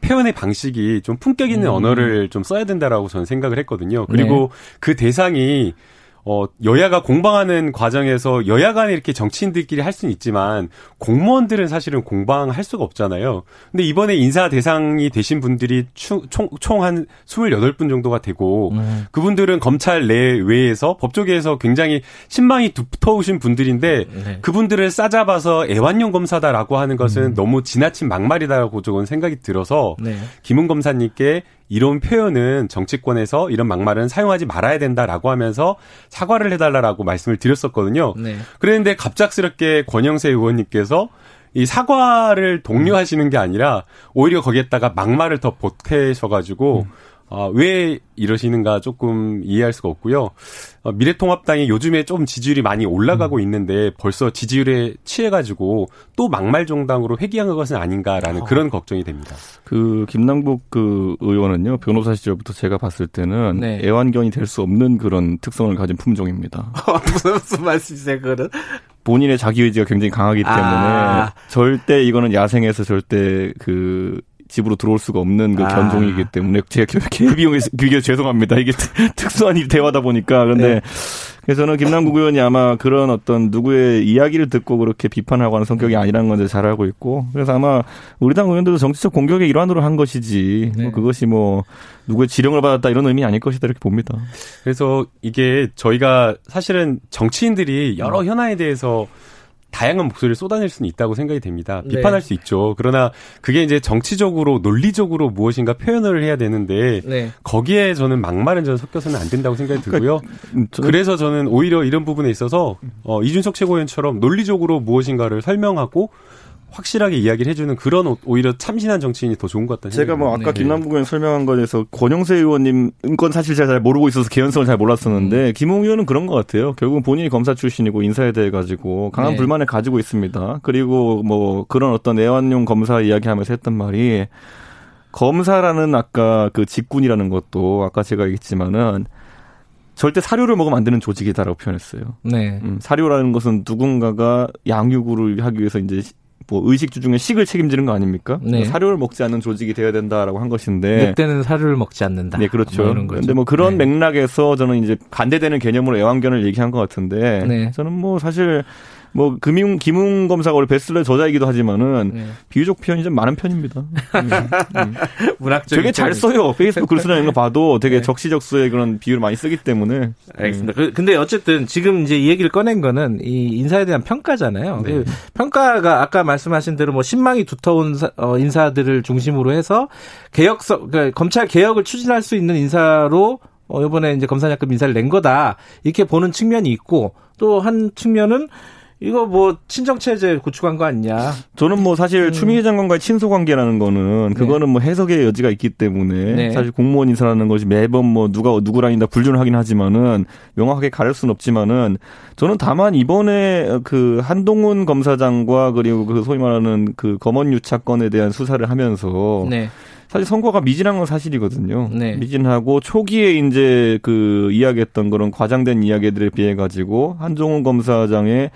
표현의 방식이 좀 품격 있는 음. 언어를 좀 써야 된다라고 저는 생각을 했거든요. 그리고 네. 그 대상이 어, 여야가 공방하는 과정에서 여야 간에 이렇게 정치인들끼리 할 수는 있지만 공무원들은 사실은 공방할 수가 없잖아요. 근데 이번에 인사 대상이 되신 분들이 총, 총한 28분 정도가 되고 음. 그분들은 검찰 내외에서 법조계에서 굉장히 신망이 두터우신 분들인데 네. 그분들을 싸잡아서 애완용 검사다라고 하는 것은 음. 너무 지나친 막말이다라고 저는 생각이 들어서 네. 김은 검사님께 이런 표현은 정치권에서 이런 막말은 사용하지 말아야 된다라고 하면서 사과를 해달라라고 말씀을 드렸었거든요. 네. 그랬는데 갑작스럽게 권영세 의원님께서 이 사과를 독려하시는 게 아니라 오히려 거기에다가 막말을 더 보태셔가지고 음. 아, 왜 이러시는가 조금 이해할 수가 없고요. 어, 미래통합당이 요즘에 좀 지지율이 많이 올라가고 음. 있는데 벌써 지지율에 취해가지고 또 막말 정당으로 회귀한 것은 아닌가라는 어. 그런 걱정이 됩니다. 그 김남국 그 의원은요 변호사 시절부터 제가 봤을 때는 네. 애완견이 될 수 없는 그런 특성을 가진 품종입니다. 무슨 말씀이세요, 그거는? 본인의 자기 의지가 굉장히 강하기 때문에 아. 절대 이거는 야생에서 절대 그 집으로 들어올 수가 없는 그 아. 견종이기 때문에 제가 개비용에 비교 죄송합니다. 이게 특수한 대화다 보니까 그런데 네. 그래서 저는 김남국 의원이 아마 그런 어떤 누구의 이야기를 듣고 그렇게 비판하고 하는 성격이 아니라는 건데 잘 알고 있고 그래서 아마 우리 당 의원들도 정치적 공격의 일환으로 한 것이지 뭐 네. 뭐 그것이 뭐 누구의 지령을 받았다 이런 의미 아닐 것이다 이렇게 봅니다. 그래서 이게 저희가 사실은 정치인들이 여러 음. 현안에 대해서 다양한 목소리를 쏟아낼 수는 있다고 생각이 됩니다. 네. 비판할 네. 수 있죠. 그러나 그게 이제 정치적으로 논리적으로 무엇인가 표현을 해야 되는데 네. 거기에 저는 막말은 저는 섞여서는 안 된다고 생각이 들고요. 그러니까, 그래서 저는 오히려 이런 부분에 있어서 어, 이준석 최고위원처럼 논리적으로 무엇인가를 설명하고 확실하게 이야기를 해주는 그런 오히려 참신한 정치인이 더 좋은 것 같다는 제가 뭐 아까 네. 김남국 의원 설명한 거에서 권영세 의원님 건 사실 제가 잘 모르고 있어서 개연성을 잘 몰랐었는데 음. 김홍 의원은 그런 것 같아요. 결국은 본인이 검사 출신이고 인사에 대해 가지고 강한 네. 불만을 가지고 있습니다. 그리고 뭐 그런 어떤 애완용 검사 이야기하면서 했던 말이 검사라는 아까 그 직군이라는 것도 아까 제가 얘기했지만은 절대 사료를 먹으면 안 되는 조직이다라고 표현했어요. 네. 음, 사료라는 것은 누군가가 양육을 하기 위해서 이제 뭐 의식주 중에 식을 책임지는 거 아닙니까? 네. 뭐 사료를 먹지 않는 조직이 되어야 된다라고 한 것인데 늑대는 사료를 먹지 않는다. 네, 그렇죠. 뭐 그런데 뭐 그런 네. 맥락에서 저는 이제 반대되는 개념으로 애완견을 얘기한 것 같은데 네. 저는 뭐 사실 뭐 금융 김웅 검사가 원래 베스트셀러 저자이기도 하지만은 네. 비유적 표현이 좀 많은 편입니다. 음, 음. 문학적 되게 잘 써요. 페이스북 글 쓰는 거 봐도 되게 네. 적시적소의 그런 비유를 많이 쓰기 때문에. 알겠습니다. 음. 근데 어쨌든 지금 이제 이 얘기를 꺼낸 거는 이 인사에 대한 평가잖아요. 네. 그 평가가 아까 말씀하신 대로 뭐 신망이 두터운 어, 인사들을 중심으로 해서 개혁서 그러니까 검찰 개혁을 추진할 수 있는 인사로 어, 이번에 이제 검사장급 인사를 낸 거다. 이렇게 보는 측면이 있고 또 한 측면은 이거 뭐 친정 체제 구축한 거 아니냐? 저는 뭐 사실 음. 추미애 장관과의 친소 관계라는 거는 네. 그거는 네. 뭐 해석의 여지가 있기 때문에 네. 사실 공무원 인사라는 것이 매번 뭐 누가 누구랑 다 불륜을 하긴 하지만은 명확하게 가릴 수는 없지만은 저는 다만 이번에 그 한동훈 검사장과 그리고 그 소위 말하는 그 검언 유착건에 대한 수사를 하면서 네. 사실 선거가 미진한 건 사실이거든요. 네. 미진하고 초기에 이제 그 이야기했던 그런 과장된 이야기들에 비해 가지고 한종훈 검사장의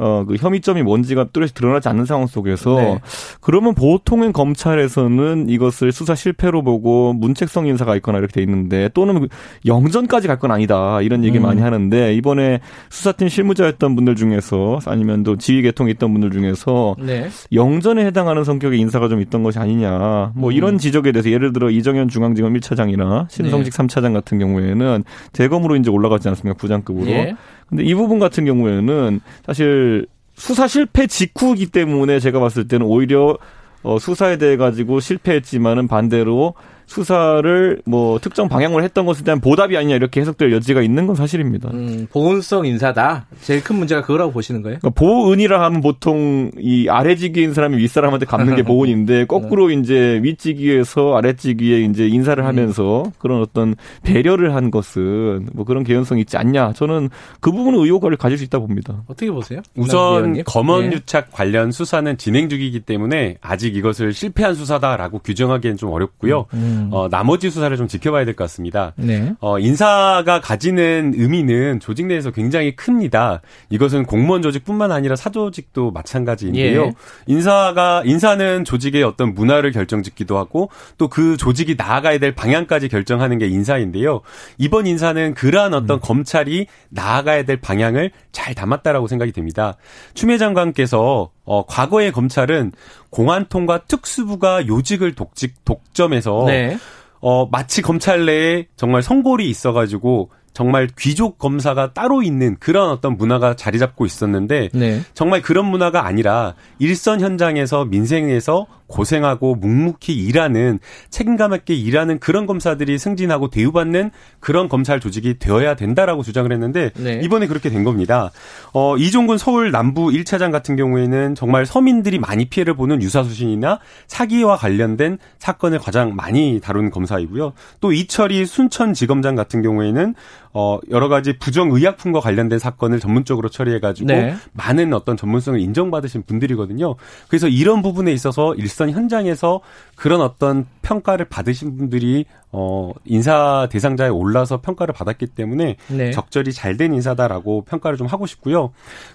어, 그 혐의점이 뭔지가 뚜렷이 드러나지 않는 상황 속에서 네. 그러면 보통은 검찰에서는 이것을 수사 실패로 보고 문책성 인사가 있거나 이렇게 돼 있는데 또는 영전까지 갈 건 아니다 이런 얘기 음. 많이 하는데 이번에 수사팀 실무자였던 분들 중에서 아니면 또 지휘 계통에 있던 분들 중에서 네. 영전에 해당하는 성격의 인사가 좀 있던 것이 아니냐 뭐 음. 이런 지적에 대해서 예를 들어 이정현 중앙지검 1차장이나 신성직 네. 3차장 같은 경우에는 대검으로 이제 올라가지 않습니까 부장급으로 예. 근데 이 부분 같은 경우에는 사실 수사 실패 직후이기 때문에 제가 봤을 때는 오히려 어, 수사에 대해 가지고 실패했지만은 반대로 수사를 뭐 특정 방향으로 했던 것에 대한 보답이 아니냐 이렇게 해석될 여지가 있는 건 사실입니다. 음, 보은성 인사다. 제일 큰 문제가 그거라고 보시는 거예요? 그러니까 보은이라 하면 보통 이 아래지기인 사람이 윗사람한테 갚는 게 보은인데 거꾸로 네. 이제 윗지기에서 아래지기에 이제 인사를 음. 하면서 그런 어떤 배려를 한 것은 뭐 그런 개연성이 있지 않냐. 저는 그 부분은 의혹을 가질 수 있다 봅니다. 어떻게 보세요? 우선 검언 예. 유착 관련 수사는 진행 중이기 때문에 아직 이것을 실패한 수사다라고 규정하기엔 좀 어렵고요. 음. 음. 어, 나머지 수사를 좀 지켜봐야 될 것 같습니다. 네. 어, 인사가 가지는 의미는 조직 내에서 굉장히 큽니다. 이것은 공무원 조직뿐만 아니라 사조직도 마찬가지인데요. 예. 인사가 인사는 조직의 어떤 문화를 결정짓기도 하고 또 그 조직이 나아가야 될 방향까지 결정하는 게 인사인데요. 이번 인사는 그러한 어떤 음. 검찰이 나아가야 될 방향을 잘 담았다라고 생각이 됩니다. 추미애 장관께서 어, 과거의 검찰은 공안통과 특수부가 요직을 독직, 독점해서 네. 어, 마치 검찰 내에 정말 성골이 있어가지고 정말 귀족 검사가 따로 있는 그런 어떤 문화가 자리 잡고 있었는데 네. 정말 그런 문화가 아니라 일선 현장에서 민생에서 고생하고 묵묵히 일하는 책임감 있게 일하는 그런 검사들이 승진하고 대우받는 그런 검찰 조직이 되어야 된다라고 주장을 했는데 네. 이번에 그렇게 된 겁니다. 어, 이종근 서울 남부 1차장 같은 경우에는 정말 서민들이 많이 피해를 보는 유사 수신이나 사기와 관련된 사건을 가장 많이 다룬 검사이고요. 또 이철이 순천지검장 같은 경우에는 어, 여러 가지 부정 의약품과 관련된 사건을 전문적으로 처리해 가지고 네. 많은 어떤 전문성을 인정받으신 분들이거든요. 그래서 이런 부분에 있어서 일선 현장에서 그런 어떤 평가를 받으신 분들이 어, 인사 대상자에 올라서 평가를 받았기 때문에 네. 적절히 잘 된 인사다라고 평가를 좀 하고 싶고요.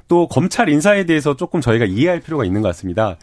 또 검찰 인사에 대해서 조금 저희가 이해할 필요가 있는 것 같습니다.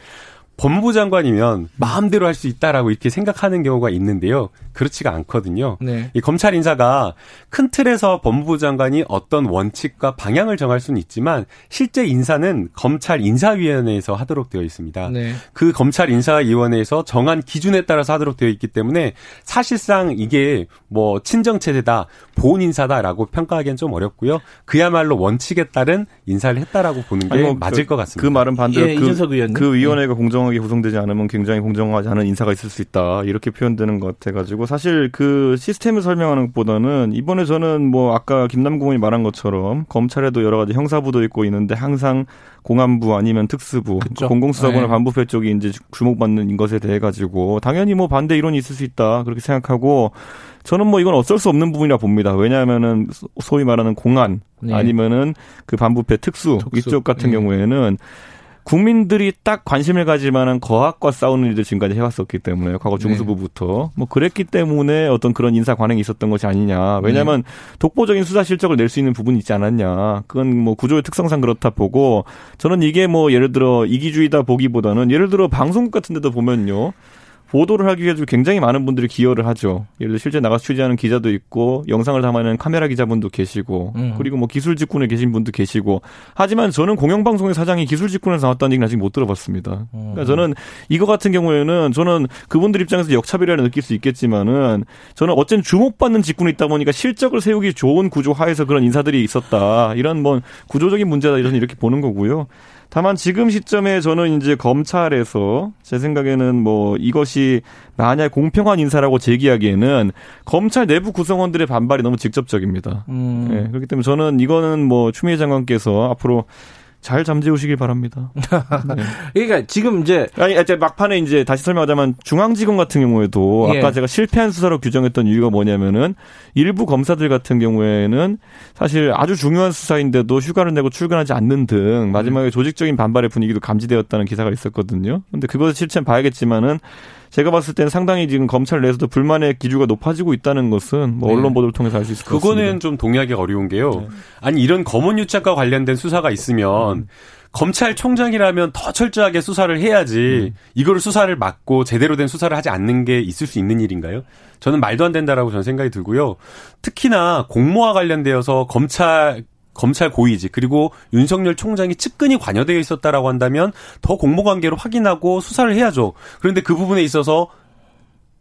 법무부 장관이면 마음대로 할 수 있다라고 이렇게 생각하는 경우가 있는데요. 그렇지가 않거든요. 네. 이 검찰 인사가 큰 틀에서 법무부 장관이 어떤 원칙과 방향을 정할 수는 있지만 실제 인사는 검찰 인사위원회에서 하도록 되어 있습니다. 네. 그 검찰 인사위원회에서 정한 기준에 따라서 하도록 되어 있기 때문에 사실상 이게 뭐 친정 체제다, 보훈 인사다라고 평가하기엔 좀 어렵고요. 그야말로 원칙에 따른 인사를 했다라고 보는 게뭐 맞을 그, 것 같습니다. 그 말은 반대로 예, 그, 그 위원회가 공정 공정하게 구성되지 않으면 굉장히 공정하지 않은 인사가 있을 수 있다. 이렇게 표현되는 것 같아가지고 사실 그 시스템을 설명하는 것보다는 이번에 저는 뭐 아까 김남국 의원이 말한 것처럼 검찰에도 여러 가지 형사부도 있고 있는데 항상 공안부 아니면 특수부, 그쵸? 공공수사부나 네. 반부패 쪽이 이제 주목받는 것에 대해 가지고 당연히 뭐 반대 이론이 있을 수 있다 그렇게 생각하고 저는 뭐 이건 어쩔 수 없는 부분이라 봅니다. 왜냐하면은 소위 말하는 공안 네. 아니면은 그 반부패 특수, 특수. 이쪽 같은 네. 경우에는 국민들이 딱 관심을 가질 만한 거학과 싸우는 일들 지금까지 해왔었기 때문에 과거 네. 중수부부터 네. 뭐 그랬기 때문에 어떤 그런 인사 관행이 있었던 것이 아니냐. 왜냐하면 네. 독보적인 수사 실적을 낼 수 있는 부분이 있지 않았냐. 그건 뭐 구조의 특성상 그렇다 보고 저는 이게 뭐 예를 들어 이기주의다 보기보다는 예를 들어 방송국 같은 데도 보면요. 보도를 하기 위해서 굉장히 많은 분들이 기여를 하죠. 예를 들어 실제 나가서 취재하는 기자도 있고 영상을 담아내는 카메라 기자분도 계시고 음. 그리고 뭐 기술 직군에 계신 분도 계시고 하지만 저는 공영방송의 사장이 기술 직군에서 나왔다는 얘기는 아직 못 들어봤습니다. 그러니까 저는 이거 같은 경우에는 저는 그분들 입장에서 역차별이라 느낄 수 있겠지만은 저는 어쨌든 주목받는 직군에 있다 보니까 실적을 세우기 좋은 구조 하에서 그런 인사들이 있었다. 이런 뭐 구조적인 문제다 이런 이렇게 보는 거고요. 다만 지금 시점에 저는 이제 검찰에서 제 생각에는 뭐 이것이 만약 공평한 인사라고 제기하기에는 검찰 내부 구성원들의 반발이 너무 직접적입니다. 음. 네, 그렇기 때문에 저는 이거는 뭐 추미애 장관께서 앞으로 잘 잠재우시길 바랍니다. 네. 그러니까 지금 이제 아니 이제 막판에 이제 다시 설명하자면 중앙지검 같은 경우에도 예. 아까 제가 실패한 수사로 규정했던 이유가 뭐냐면은 일부 검사들 같은 경우에는 사실 아주 중요한 수사인데도 휴가를 내고 출근하지 않는 등 마지막에 조직적인 반발의 분위기도 감지되었다는 기사가 있었거든요. 근데 그것을 실체는 봐야겠지만은 제가 봤을 때는 상당히 지금 검찰 내에서도 불만의 기류가 높아지고 있다는 것은 뭐 네. 언론 보도를 통해서 알 수 있을 것 같습니다. 그거는 좀 동의하기 어려운 게요. 네. 아니 이런 검언 유착과 관련된 수사가 있으면 음. 검찰총장이라면 더 철저하게 수사를 해야지 음. 이거를 수사를 막고 제대로 된 수사를 하지 않는 게 있을 수 있는 일인가요? 저는 말도 안 된다라고 저는 생각이 들고요. 특히나 공모와 관련되어서 검찰 검찰 고위직 그리고 윤석열 총장이 측근이 관여되어 있었다라고 한다면 더 공모관계로 확인하고 수사를 해야죠. 그런데 그 부분에 있어서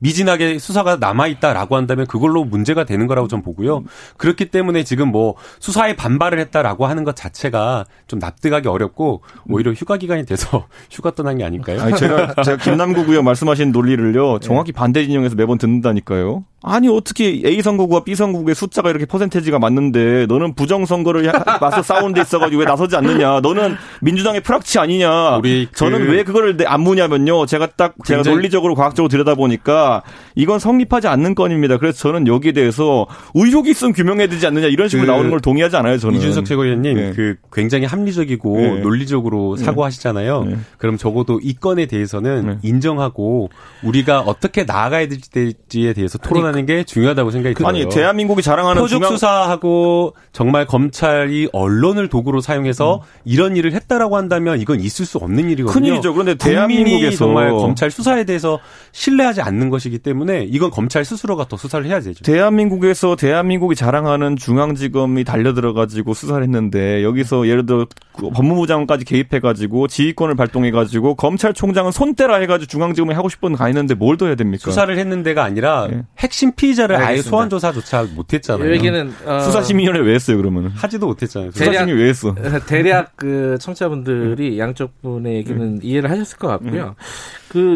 미진하게 수사가 남아 있다라고 한다면 그걸로 문제가 되는 거라고 좀 보고요. 그렇기 때문에 지금 뭐 수사에 반발을 했다라고 하는 것 자체가 좀 납득하기 어렵고 오히려 휴가 기간이 돼서 휴가 떠난 게 아닐까요? 아니, 제가 제가 김남국 의원 말씀하신 논리를요 정확히 반대 진영에서 매번 듣는다니까요. 아니 어떻게 A 선거구와 B 선거구의 숫자가 이렇게 퍼센테지가 맞는데 너는 부정 선거를 맞서 싸우는 데 있어가지고 왜 나서지 않느냐? 너는 민주당의 프락치 아니냐? 우리 그 저는 왜 그거를 안 묻냐면요. 제가 딱 제가 논리적으로 과학적으로 들여다 보니까 이건 성립하지 않는 건입니다. 그래서 저는 여기에 대해서 의혹이 있으면 규명해야 되지 않느냐 이런 식으로 그 나오는 걸 동의하지 않아요. 저는 이준석 최고위원님 네. 그 굉장히 합리적이고 네. 논리적으로 네. 사고하시잖아요. 네. 그럼 적어도 이 건에 대해서는 네. 인정하고 우리가 어떻게 나아가야 될지에 대해서 토론하 는 하는 게 중요하다고 생각이 그, 들어요. 아니 대한민국이 자랑하는 표적 중앙... 수사하고 정말 검찰이 언론을 도구로 사용해서 음. 이런 일을 했다라고 한다면 이건 있을 수 없는 일이거든요. 큰일이죠. 그런데 대한민국에서 정말 검찰 수사에 대해서 신뢰하지 않는 것이기 때문에 이건 검찰 스스로가 더 수사를 해야 되죠. 대한민국에서 대한민국이 자랑하는 중앙지검이 달려들어 가지고 수사를 했는데 여기서 예를 들어 그 법무부 장관까지 개입해 가지고 지휘권을 발동해 가지고 검찰총장은 손대라 해 가지고 중앙지검에 하고 싶은 가 있는데 뭘 더 해야 됩니까? 수사를 했는 데가 아니라 네. 핵심 핵심 피의자를 알겠습니다. 아예 소환 조사조차 못했잖아요. 여기는 어... 수사심의위원회 왜 했어요 그러면? 하지도 못했잖아요. 수사심의 왜 했어? 대략 그 청취자분들이 양쪽 분의 얘기는 음. 이해를 하셨을 것 같고요. 음.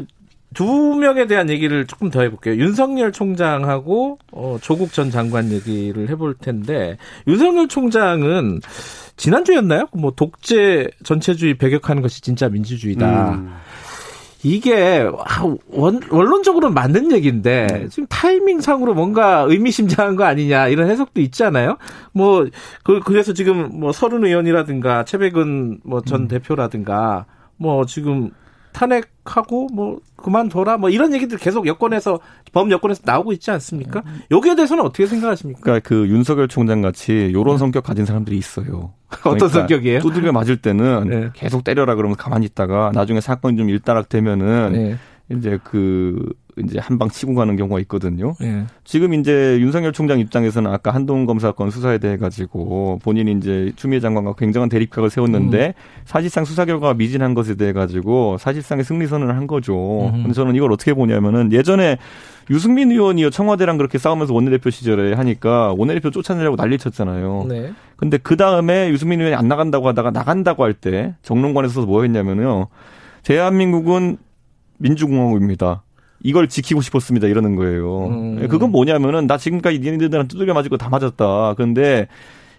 그두 명에 대한 얘기를 조금 더 해볼게요. 윤석열 총장하고 어, 조국 전 장관 얘기를 해볼 텐데 윤석열 총장은 지난주였나요? 뭐 독재 전체주의 배격하는 것이 진짜 민주주의다. 음. 이게 원, 원론적으로는 맞는 얘기인데 네. 지금 타이밍상으로 뭔가 의미심장한 거 아니냐 이런 해석도 있잖아요. 뭐 그, 그래서 지금 뭐 서른 의원이라든가 최백은 뭐전 음. 대표라든가 뭐 지금 탄핵하고 뭐 그만둬라 뭐 이런 얘기들 계속 여권에서 법 여권에서 나오고 있지 않습니까? 여기에 대해서는 어떻게 생각하십니까? 그러니까 그 윤석열 총장 같이 요런 성격 가진 사람들이 있어요. 어떤 그러니까 성격이에요? 두들겨 맞을 때는 네. 계속 때려라 그러면 가만히 있다가 나중에 사건이 좀 일단락 되면은 네. 이제 그 이제 한 방 치고 가는 경우가 있거든요. 예. 지금 이제 윤석열 총장 입장에서는 아까 한동훈 검사 건 수사에 대해 가지고 본인이 이제 추미애 장관과 굉장한 대립각을 세웠는데 음. 사실상 수사 결과가 미진한 것에 대해 가지고 사실상의 승리 선언을 한 거죠. 음. 근데 저는 이걸 어떻게 보냐면은 예전에 유승민 의원이요 청와대랑 그렇게 싸우면서 원내대표 시절에 하니까 원내대표 쫓아내려고 난리 쳤잖아요. 네. 근데 그 다음에 유승민 의원이 안 나간다고 하다가 나간다고 할 때 정론관에서 뭐 했냐면요. 대한민국은 민주공화국입니다. 이걸 지키고 싶었습니다. 이러는 거예요. 음. 그건 뭐냐면은 나 지금까지 니네들한테 두들겨 맞을 다 맞았다. 그런데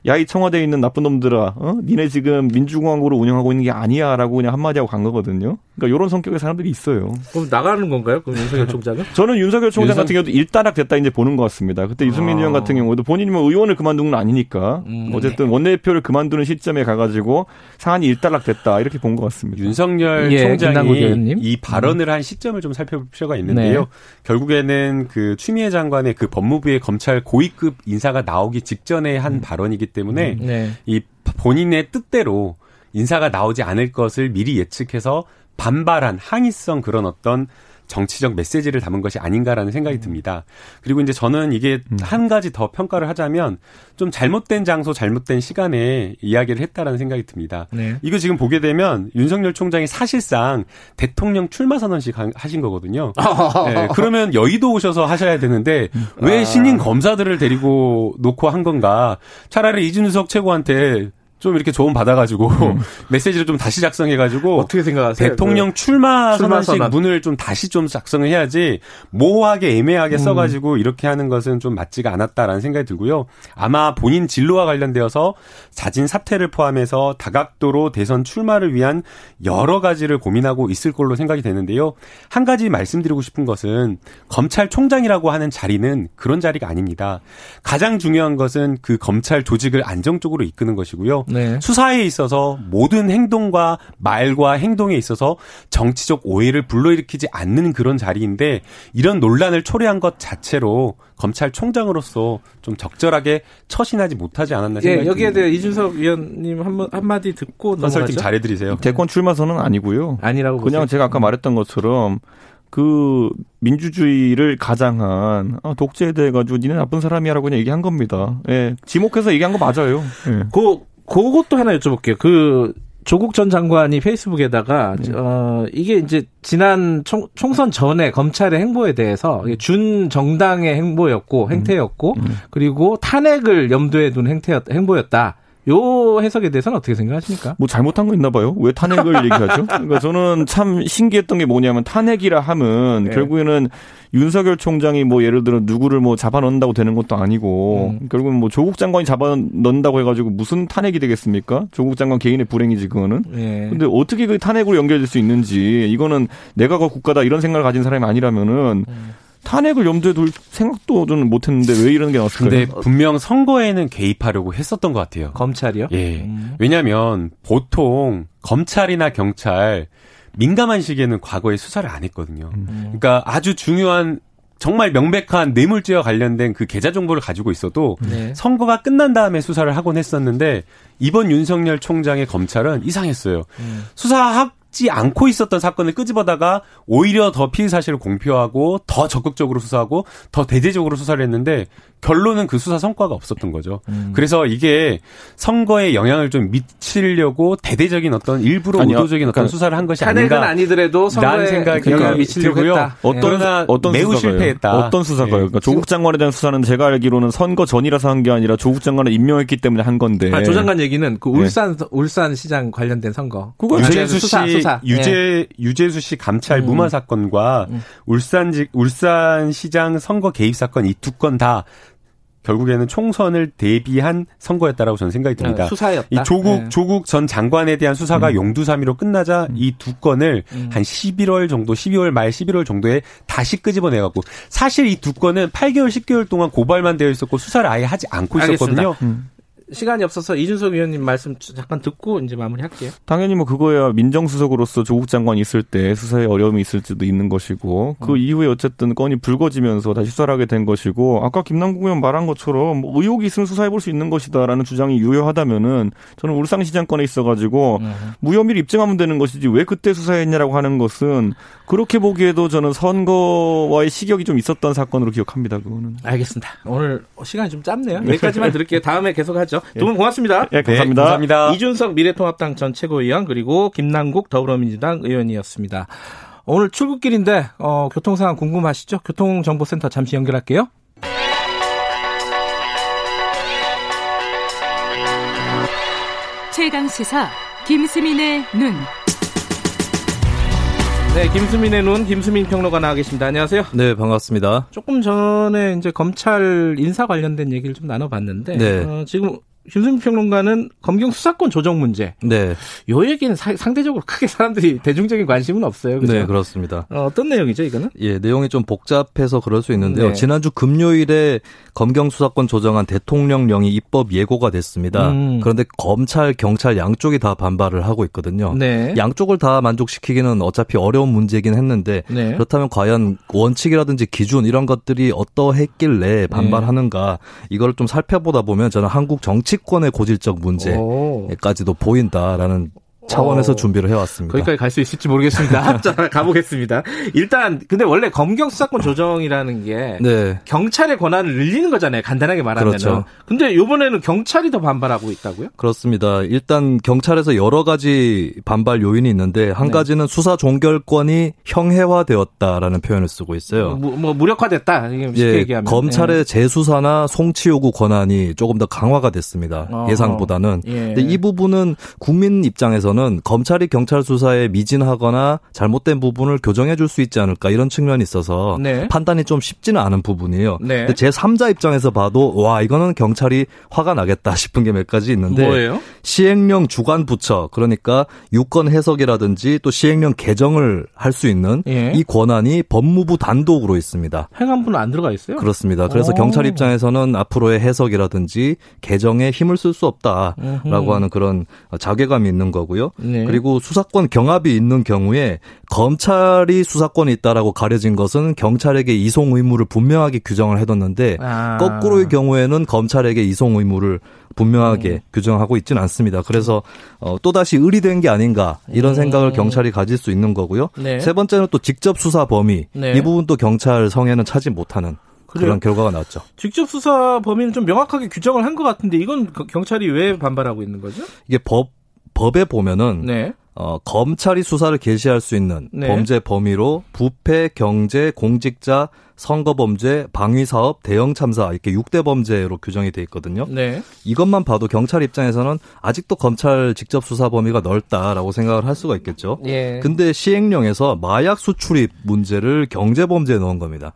야, 이 청와대에 있는 나쁜 놈들아, 어? 니네 지금 민주공화국으로 운영하고 있는 게 아니야. 라고 그냥 한마디 하고 간 거거든요. 그러니까 이런 성격의 사람들이 있어요. 그럼 나가는 건가요? 그럼 윤석열 총장은? 저는 윤석열 총장 윤석... 같은 경우도 일단락 됐다 이제 보는 것 같습니다. 그때 유승민 아. 의원 같은 경우도 본인이 뭐 의원을 그만둔 건 아니니까 음. 어쨌든 원내대표를 그만두는 시점에 가가지고 상한이 일단락 됐다 이렇게 본 것 같습니다. 윤석열 예, 총장이 이 발언을 음. 한 시점을 좀 살펴볼 필요가 있는데요. 네. 결국에는 그 추미애 장관의 그 법무부의 검찰 고위급 인사가 나오기 직전에 한 음. 발언이기 때문에 음. 네. 이 본인의 뜻대로 인사가 나오지 않을 것을 미리 예측해서 반발한 항의성 그런 어떤 정치적 메시지를 담은 것이 아닌가라는 생각이 듭니다. 그리고 이제 저는 이게 음. 한 가지 더 평가를 하자면 좀 잘못된 장소, 잘못된 시간에 이야기를 했다라는 생각이 듭니다. 네. 이거 지금 보게 되면 윤석열 총장이 사실상 대통령 출마 선언식 하신 거거든요. 네, 그러면 여의도 오셔서 하셔야 되는데 왜 아. 신인 검사들을 데리고 놓고 한 건가? 차라리 이준석 최고한테 좀 이렇게 조언 받아가지고 음. 메시지를 좀 다시 작성해가지고 어떻게 생각하세요? 대통령 그 출마, 선언식 선언. 문을 좀 다시 좀 작성을 해야지 모호하게 애매하게 음. 써가지고 이렇게 하는 것은 좀 맞지가 않았다라는 생각이 들고요. 아마 본인 진로와 관련되어서 자진 사퇴를 포함해서 다각도로 대선 출마를 위한 여러 가지를 고민하고 있을 걸로 생각이 되는데요. 한 가지 말씀드리고 싶은 것은 검찰총장이라고 하는 자리는 그런 자리가 아닙니다. 가장 중요한 것은 그 검찰 조직을 안정적으로 이끄는 것이고요. 네. 수사에 있어서 모든 행동과 말과 행동에 있어서 정치적 오해를 불러일으키지 않는 그런 자리인데 이런 논란을 초래한 것 자체로 검찰총장으로서 좀 적절하게 처신하지 못하지 않았나 생각이 예, 여기에 대해 이준석 위원님 한, 한마디 듣고 컨설팅 잘해드리세요. 대권 출마선은 아니고요. 아니라고 그냥 보세요. 제가 아까 말했던 것처럼 그 민주주의를 가장한 아, 독재에 대해 가지고 니네 나쁜 사람이야라고 그냥 얘기한 겁니다. 예, 지목해서 얘기한 거 맞아요. 예. 그 그것도 하나 여쭤볼게요. 그 조국 전 장관이 페이스북에다가 네. 어 이게 이제 지난 총, 총선 전에 검찰의 행보에 대해서 준 정당의 행보였고 행태였고 음. 음. 그리고 탄핵을 염두에 둔 행태였 행보였다. 요 해석에 대해서는 어떻게 생각하십니까? 뭐 잘못한 거 있나 봐요. 왜 탄핵을 얘기하죠? 그러니까 저는 참 신기했던 게 뭐냐면 탄핵이라 하면 네. 결국에는 윤석열 총장이 뭐 예를 들어 누구를 뭐 잡아넣는다고 되는 것도 아니고 음. 결국은 뭐 조국 장관이 잡아넣는다고 해가지고 무슨 탄핵이 되겠습니까? 조국 장관 개인의 불행이지 그거는. 네. 근데 어떻게 그 탄핵으로 연결될 수 있는지 이거는 내가 그 국가다 이런 생각을 가진 사람이 아니라면은. 음. 탄핵을 염두에 둘 생각도 저는 못했는데 왜 이런 게 나왔을까요? 근데 분명 선거에는 개입하려고 했었던 것 같아요. 검찰이요? 예. 음. 왜냐하면 보통 검찰이나 경찰 민감한 시기에는 과거에 수사를 안 했거든요. 음. 그러니까 아주 중요한 정말 명백한 뇌물죄와 관련된 그 계좌 정보를 가지고 있어도 네. 선거가 끝난 다음에 수사를 하곤 했었는데 이번 윤석열 총장의 검찰은 이상했어요. 음. 수사 학지 않고 있었던 사건을 끄집어다가 오히려 더 피의 사실을 공표하고 더 적극적으로 수사하고 더 대대적으로 수사를 했는데 결론은 그 수사 성과가 없었던 거죠. 음. 그래서 이게 선거에 영향을 좀 미치려고 대대적인 어떤 일부러 아니요. 의도적인 그러니까 어떤 수사를 한 것이 아닌가. 아니더라도 선거에 생각이 영향을 미치려고 했다. 어떤 예. 어떤 매우 수사가요? 실패했다. 어떤 수사가요? 예. 그러니까 조국 장관에 대한 수사는 제가 알기로는 선거 전이라서 한 게 아니라 조국 장관을 임명했기 때문에 한 건데. 아, 조 장관 얘기는 그 울산 네. 울산 시장 관련된 선거. 그거 유재수 씨 수사, 수사. 유재 예. 유재수 씨 감찰 음. 무마 사건과 음. 울산 울산 시장 선거 개입 사건 이 두 건 다 결국에는 총선을 대비한 선거였다라고 저는 생각이 듭니다. 네, 수사였다. 이 조국 네. 조국 전 장관에 대한 수사가 음. 용두사미로 끝나자 음. 이두 건을 음. 한 11월 정도, 12월 말 11월 정도에 다시 끄집어내 갖고 사실 이 두 건은 8개월, 10개월 동안 고발만 되어 있었고 수사를 아예 하지 않고 있었거든요. 음. 시간이 없어서 이준석 위원님 말씀 잠깐 듣고 이제 마무리할게요. 당연히 뭐 그거야 민정수석으로서 조국 장관이 있을 때 수사에 어려움이 있을 수도 있는 것이고 그 음. 이후에 어쨌든 건이 불거지면서 다시 수사를 하게 된 것이고 아까 김남국 의원 말한 것처럼 뭐 의혹이 있으면 수사해 볼 수 있는 것이다라는 주장이 유효하다면은 저는 울산시장 건에 있어가지고 음. 무혐의를 입증하면 되는 것이지 왜 그때 수사했냐라고 하는 것은 그렇게 보기에도 저는 선거와의 시격이 좀 있었던 사건으로 기억합니다. 그거는. 알겠습니다. 오늘 시간이 좀 짧네요. 여기까지만 들을게요. 다음에 계속하죠. 두 분 고맙습니다. 예, 감사합니다. 네, 감사합니다. 이준석 미래통합당 전 최고위원 그리고 김남국 더불어민주당 의원이었습니다. 오늘 출국길인데 어, 교통 상황 궁금하시죠? 교통정보센터 잠시 연결할게요. 최강 시사 김수민의 눈. 네, 김수민의 눈 김수민 평론가 나와 계십니다. 안녕하세요. 네, 반갑습니다. 조금 전에 이제 검찰 인사 관련된 얘기를 좀 나눠봤는데 네. 어, 지금 김수민 평론가는 검경 수사권 조정 문제. 네. 요 얘기는 사, 상대적으로 크게 사람들이 대중적인 관심은 없어요. 그죠? 네, 그렇습니다. 어, 떤 내용이죠, 이거는? 예, 내용이 좀 복잡해서 그럴 수 있는데요. 네. 지난주 금요일에 검경 수사권 조정안 대통령령이 입법 예고가 됐습니다. 음. 그런데 검찰, 경찰 양쪽이 다 반발을 하고 있거든요. 네. 양쪽을 다 만족시키기는 어차피 어려운 문제이긴 했는데 네. 그렇다면 과연 원칙이라든지 기준 이런 것들이 어떠했길래 반발하는가 이걸 좀 살펴보다 보면 저는 한국 정치 정치권의 고질적 문제까지도 보인다라는 차원에서 어, 준비를 해왔습니다. 거기까지 갈 수 있을지 모르겠습니다. 자, 가보겠습니다. 일단 근데 원래 검경 수사권 조정이라는 게 네. 경찰의 권한을 늘리는 거잖아요. 간단하게 말하면. 그렇죠. 근데 이번에는 경찰이 더 반발하고 있다고요? 그렇습니다. 일단 경찰에서 여러 가지 반발 요인이 있는데 한 네. 가지는 수사 종결권이 형해화되었다라는 표현을 쓰고 있어요. 뭐, 뭐 무력화됐다. 쉽게 예, 얘기하면. 검찰의 네. 재수사나 송치 요구 권한이 조금 더 강화가 됐습니다. 어 예상보다는. 예. 근데 이 부분은 국민 입장에서는 부분은 검찰이 경찰 수사에 미진하거나 잘못된 부분을 교정해 줄 수 있지 않을까 이런 측면이 있어서 네. 판단이 좀 쉽지는 않은 부분이에요. 네. 제 3자 입장에서 봐도 와 이거는 경찰이 화가 나겠다 싶은 게 몇 가지 있는데 뭐예요? 시행령 주관 부처 그러니까 유권 해석이라든지 또 시행령 개정을 할 수 있는 예. 이 권한이 법무부 단독으로 있습니다. 행안부는 안 들어가 있어요? 그렇습니다. 그래서 오. 경찰 입장에서는 앞으로의 해석이라든지 개정에 힘을 쓸 수 없다라고 음흠. 하는 그런 자괴감이 있는 거고요. 네. 그리고 수사권 경합이 있는 경우에 검찰이 수사권이 있다라고 가려진 것은 경찰에게 이송 의무를 분명하게 규정을 해뒀는데 아. 거꾸로의 경우에는 검찰에게 이송 의무를 분명하게 음. 규정하고 있지는 않습니다. 그래서 어, 또다시 의리된 게 아닌가 이런 음. 생각을 경찰이 가질 수 있는 거고요. 네. 세 번째는 또 직접 수사 범위 네. 이 부분도 경찰 성에는 차지 못하는 그런 결과가 나왔죠. 직접 수사 범위는 좀 명확하게 규정을 한 것 같은데 이건 경찰이 왜 반발하고 있는 거죠? 이게 법 법에 보면은 네. 어, 검찰이 수사를 개시할 수 있는 네. 범죄 범위로 부패, 경제, 공직자, 선거범죄, 방위사업, 대형참사 이렇게 6대 범죄로 규정이 돼 있거든요. 네. 이것만 봐도 경찰 입장에서는 아직도 검찰 직접 수사 범위가 넓다라고 생각을 할 수가 있겠죠. 예. 근데 시행령에서 마약 수출입 문제를 경제 범죄에 넣은 겁니다.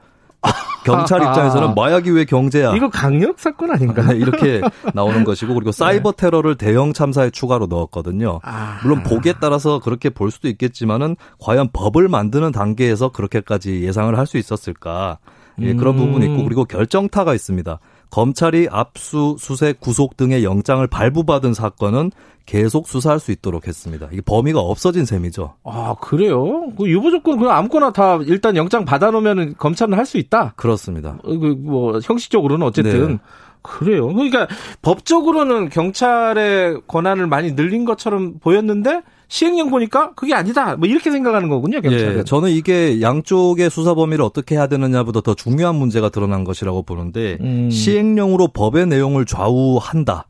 경찰 입장에서는 마약이 왜 경제야? 이거 강력 사건 아닌가? 네, 이렇게 나오는 것이고 그리고 사이버 테러를 대형 참사에 추가로 넣었거든요. 아. 물론 보기에 따라서 그렇게 볼 수도 있겠지만은 과연 법을 만드는 단계에서 그렇게까지 예상을 할 수 있었을까? 예, 그런 음. 부분이 있고 그리고 결정타가 있습니다. 검찰이 압수, 수색, 구속 등의 영장을 발부받은 사건은 계속 수사할 수 있도록 했습니다. 이게 범위가 없어진 셈이죠. 아 그래요? 그 유보 조건 그냥 아무거나 다 일단 영장 받아놓으면 검찰은 할 수 있다. 그렇습니다. 어, 그뭐 형식적으로는 어쨌든 네. 그래요. 그러니까 법적으로는 경찰의 권한을 많이 늘린 것처럼 보였는데 시행령 보니까 그게 아니다. 뭐 이렇게 생각하는 거군요, 경찰은. 예, 저는 이게 양쪽의 수사 범위를 어떻게 해야 되느냐보다 더 중요한 문제가 드러난 것이라고 보는데 음. 시행령으로 법의 내용을 좌우한다.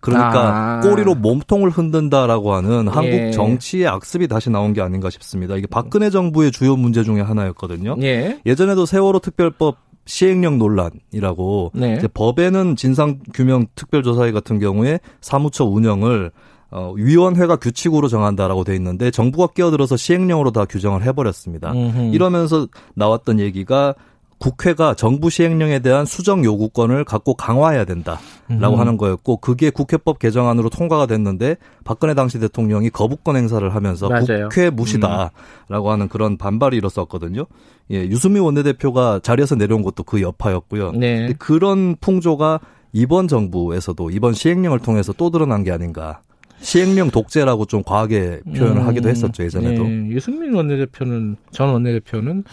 그러니까 아. 꼬리로 몸통을 흔든다라고 하는 예. 한국 정치의 악습이 다시 나온 게 아닌가 싶습니다. 이게 박근혜 정부의 주요 문제 중에 하나였거든요. 예. 예전에도 세월호 특별법 시행령 논란이라고 네. 법에는 진상규명 특별조사위 같은 경우에 사무처 운영을 어, 위원회가 규칙으로 정한다라고 돼 있는데 정부가 끼어들어서 시행령으로 다 규정을 해버렸습니다. 음흠. 이러면서 나왔던 얘기가 국회가 정부 시행령에 대한 수정 요구권을 갖고 강화해야 된다라고 음. 하는 거였고 그게 국회법 개정안으로 통과가 됐는데 박근혜 당시 대통령이 거부권 행사를 하면서 맞아요. 국회 무시다라고 음. 하는 그런 반발이 일었었거든요. 예, 유수미 원내대표가 자리에서 내려온 것도 그 여파였고요. 네. 그런 풍조가 이번 정부에서도 이번 시행령을 통해서 또 드러난 게 아닌가. 시행령 독재라고 좀 과하게 표현을 음, 하기도 했었죠 예전에도. 네, 유승민 원내대표는 전 원내대표는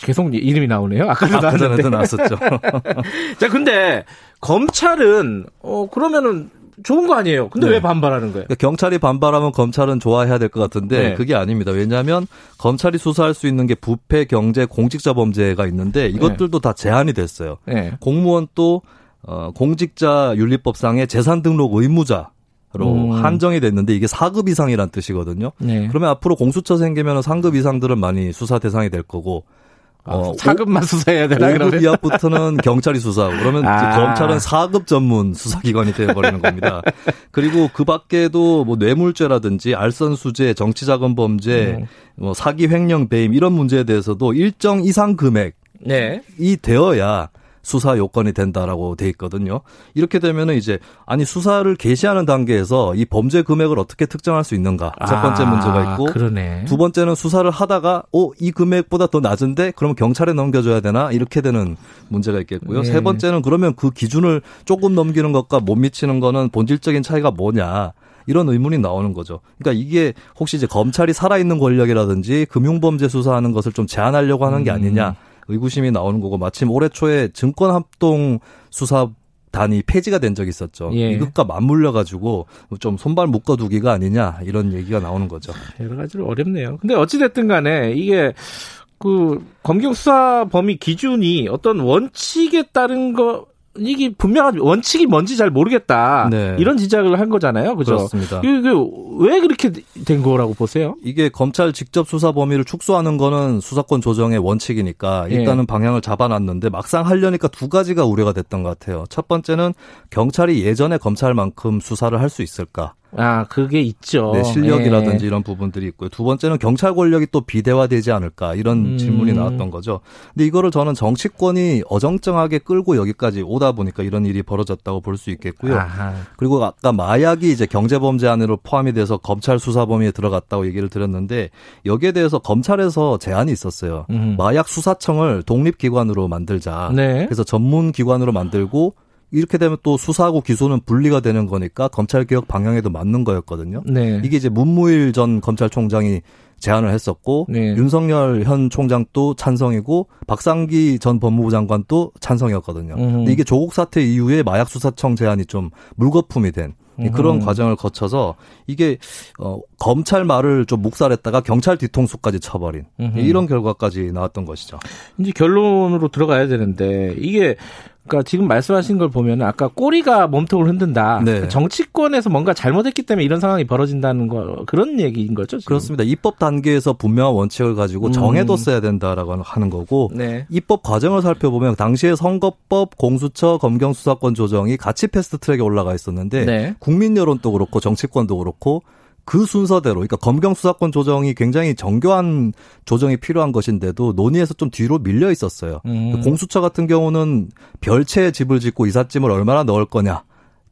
계속 이름이 나오네요. 아까도 아, 나왔는데. 나왔었죠. 자, 근데 검찰은 어 그러면은 좋은 거 아니에요. 근데 네. 왜 반발하는 거예요? 그러니까 경찰이 반발하면 검찰은 좋아해야 될 것 같은데 네. 그게 아닙니다. 왜냐하면 검찰이 수사할 수 있는 게 부패, 경제, 공직자 범죄가 있는데 이것들도 네. 다 제한이 됐어요. 네. 공무원 또 어, 공직자 윤리법상의 재산 등록 의무자 로 음. 한정이 됐는데 이게 4급 이상이란 뜻이거든요. 네. 그러면 앞으로 공수처 생기면 상급 이상들은 많이 수사 대상이 될 거고 아, 어, 4급만 수사해야 되나 5급 이하부터는 경찰이 수사하고 그러면 아. 검찰은 4급 전문 수사기관이 되어버리는 겁니다. 그리고 그 밖에도 뭐 뇌물죄라든지 알선수재, 정치자금범죄, 음. 뭐 사기 횡령 배임 이런 문제에 대해서도 일정 이상 금액이 네. 되어야 수사 요건이 된다라고 돼 있거든요. 이렇게 되면은 이제 아니 수사를 개시하는 단계에서 이 범죄 금액을 어떻게 특정할 수 있는가 첫 번째 아, 문제가 있고 그러네. 두 번째는 수사를 하다가 어 이 금액보다 더 낮은데 그러면 경찰에 넘겨줘야 되나 이렇게 되는 문제가 있겠고요. 네. 세 번째는 그러면 그 기준을 조금 넘기는 것과 못 미치는 거는 본질적인 차이가 뭐냐. 이런 의문이 나오는 거죠. 그러니까 이게 혹시 이제 검찰이 살아있는 권력이라든지 금융범죄 수사하는 것을 좀 제한하려고 하는 게 음. 아니냐. 의구심이 나오는 거고 마침 올해 초에 증권합동 수사 단이 폐지가 된 적이 있었죠. 예. 이것과 맞물려 가지고 좀 손발 묶어두기가 아니냐 이런 얘기가 나오는 거죠. 여러 가지로 어렵네요. 근데 어찌 됐든 간에 이게 그 검경 수사 범위 기준이 어떤 원칙에 따른 거 이게 분명한 원칙이 뭔지 잘 모르겠다. 네. 이런 지적을 한 거잖아요. 그죠? 그렇습니다. 이게 왜 그렇게 된 거라고 보세요? 이게 검찰 직접 수사 범위를 축소하는 거는 수사권 조정의 원칙이니까 예. 일단은 네. 방향을 잡아놨는데 막상 하려니까 두 가지가 우려가 됐던 것 같아요. 첫 번째는 경찰이 예전에 검찰만큼 수사를 할 수 있을까? 아, 그게 있죠. 네, 실력이라든지 예. 이런 부분들이 있고요. 두 번째는 경찰 권력이 또 비대화되지 않을까 이런 음. 질문이 나왔던 거죠. 근데 이거를 저는 정치권이 어정쩡하게 끌고 여기까지 오다 보니까 이런 일이 벌어졌다고 볼 수 있겠고요. 아하. 그리고 아까 마약이 이제 경제범죄 안으로 포함이 돼서 검찰 수사 범위에 들어갔다고 얘기를 드렸는데 여기에 대해서 검찰에서 제안이 있었어요. 음. 마약 수사청을 독립 기관으로 만들자. 네. 그래서 전문 기관으로 만들고 이렇게 되면 또 수사하고 기소는 분리가 되는 거니까 검찰 개혁 방향에도 맞는 거였거든요. 네. 이게 이제 문무일 전 검찰총장이 제안을 했었고 네. 윤석열 현 총장도 찬성이고 박상기 전 법무부 장관도 찬성이었거든요. 음. 근데 이게 조국 사태 이후에 마약 수사청 제안이 좀 물거품이 된 그런 음. 과정을 거쳐서 이게 어 검찰 말을 좀 묵살했다가 경찰 뒤통수까지 쳐버린 음흠. 이런 결과까지 나왔던 것이죠. 이제 결론으로 들어가야 되는데 이게 그러니까 지금 말씀하신 걸 보면 아까 꼬리가 몸통을 흔든다. 네. 정치권에서 뭔가 잘못했기 때문에 이런 상황이 벌어진다는 거 그런 얘기인 거죠. 지금? 그렇습니다. 입법 단계에서 분명한 원칙을 가지고 음. 정해뒀어야 된다라고 하는 거고 네. 입법 과정을 살펴보면 당시에 선거법, 공수처, 검경수사권 조정이 같이 패스트트랙에 올라가 있었는데 네. 국민 여론도 그렇고 정치권도 그렇고 그 순서대로 그러니까 검경 수사권 조정이 굉장히 정교한 조정이 필요한 것인데도 논의에서 좀 뒤로 밀려 있었어요. 음. 공수처 같은 경우는 별채에 집을 짓고 이삿짐을 얼마나 넣을 거냐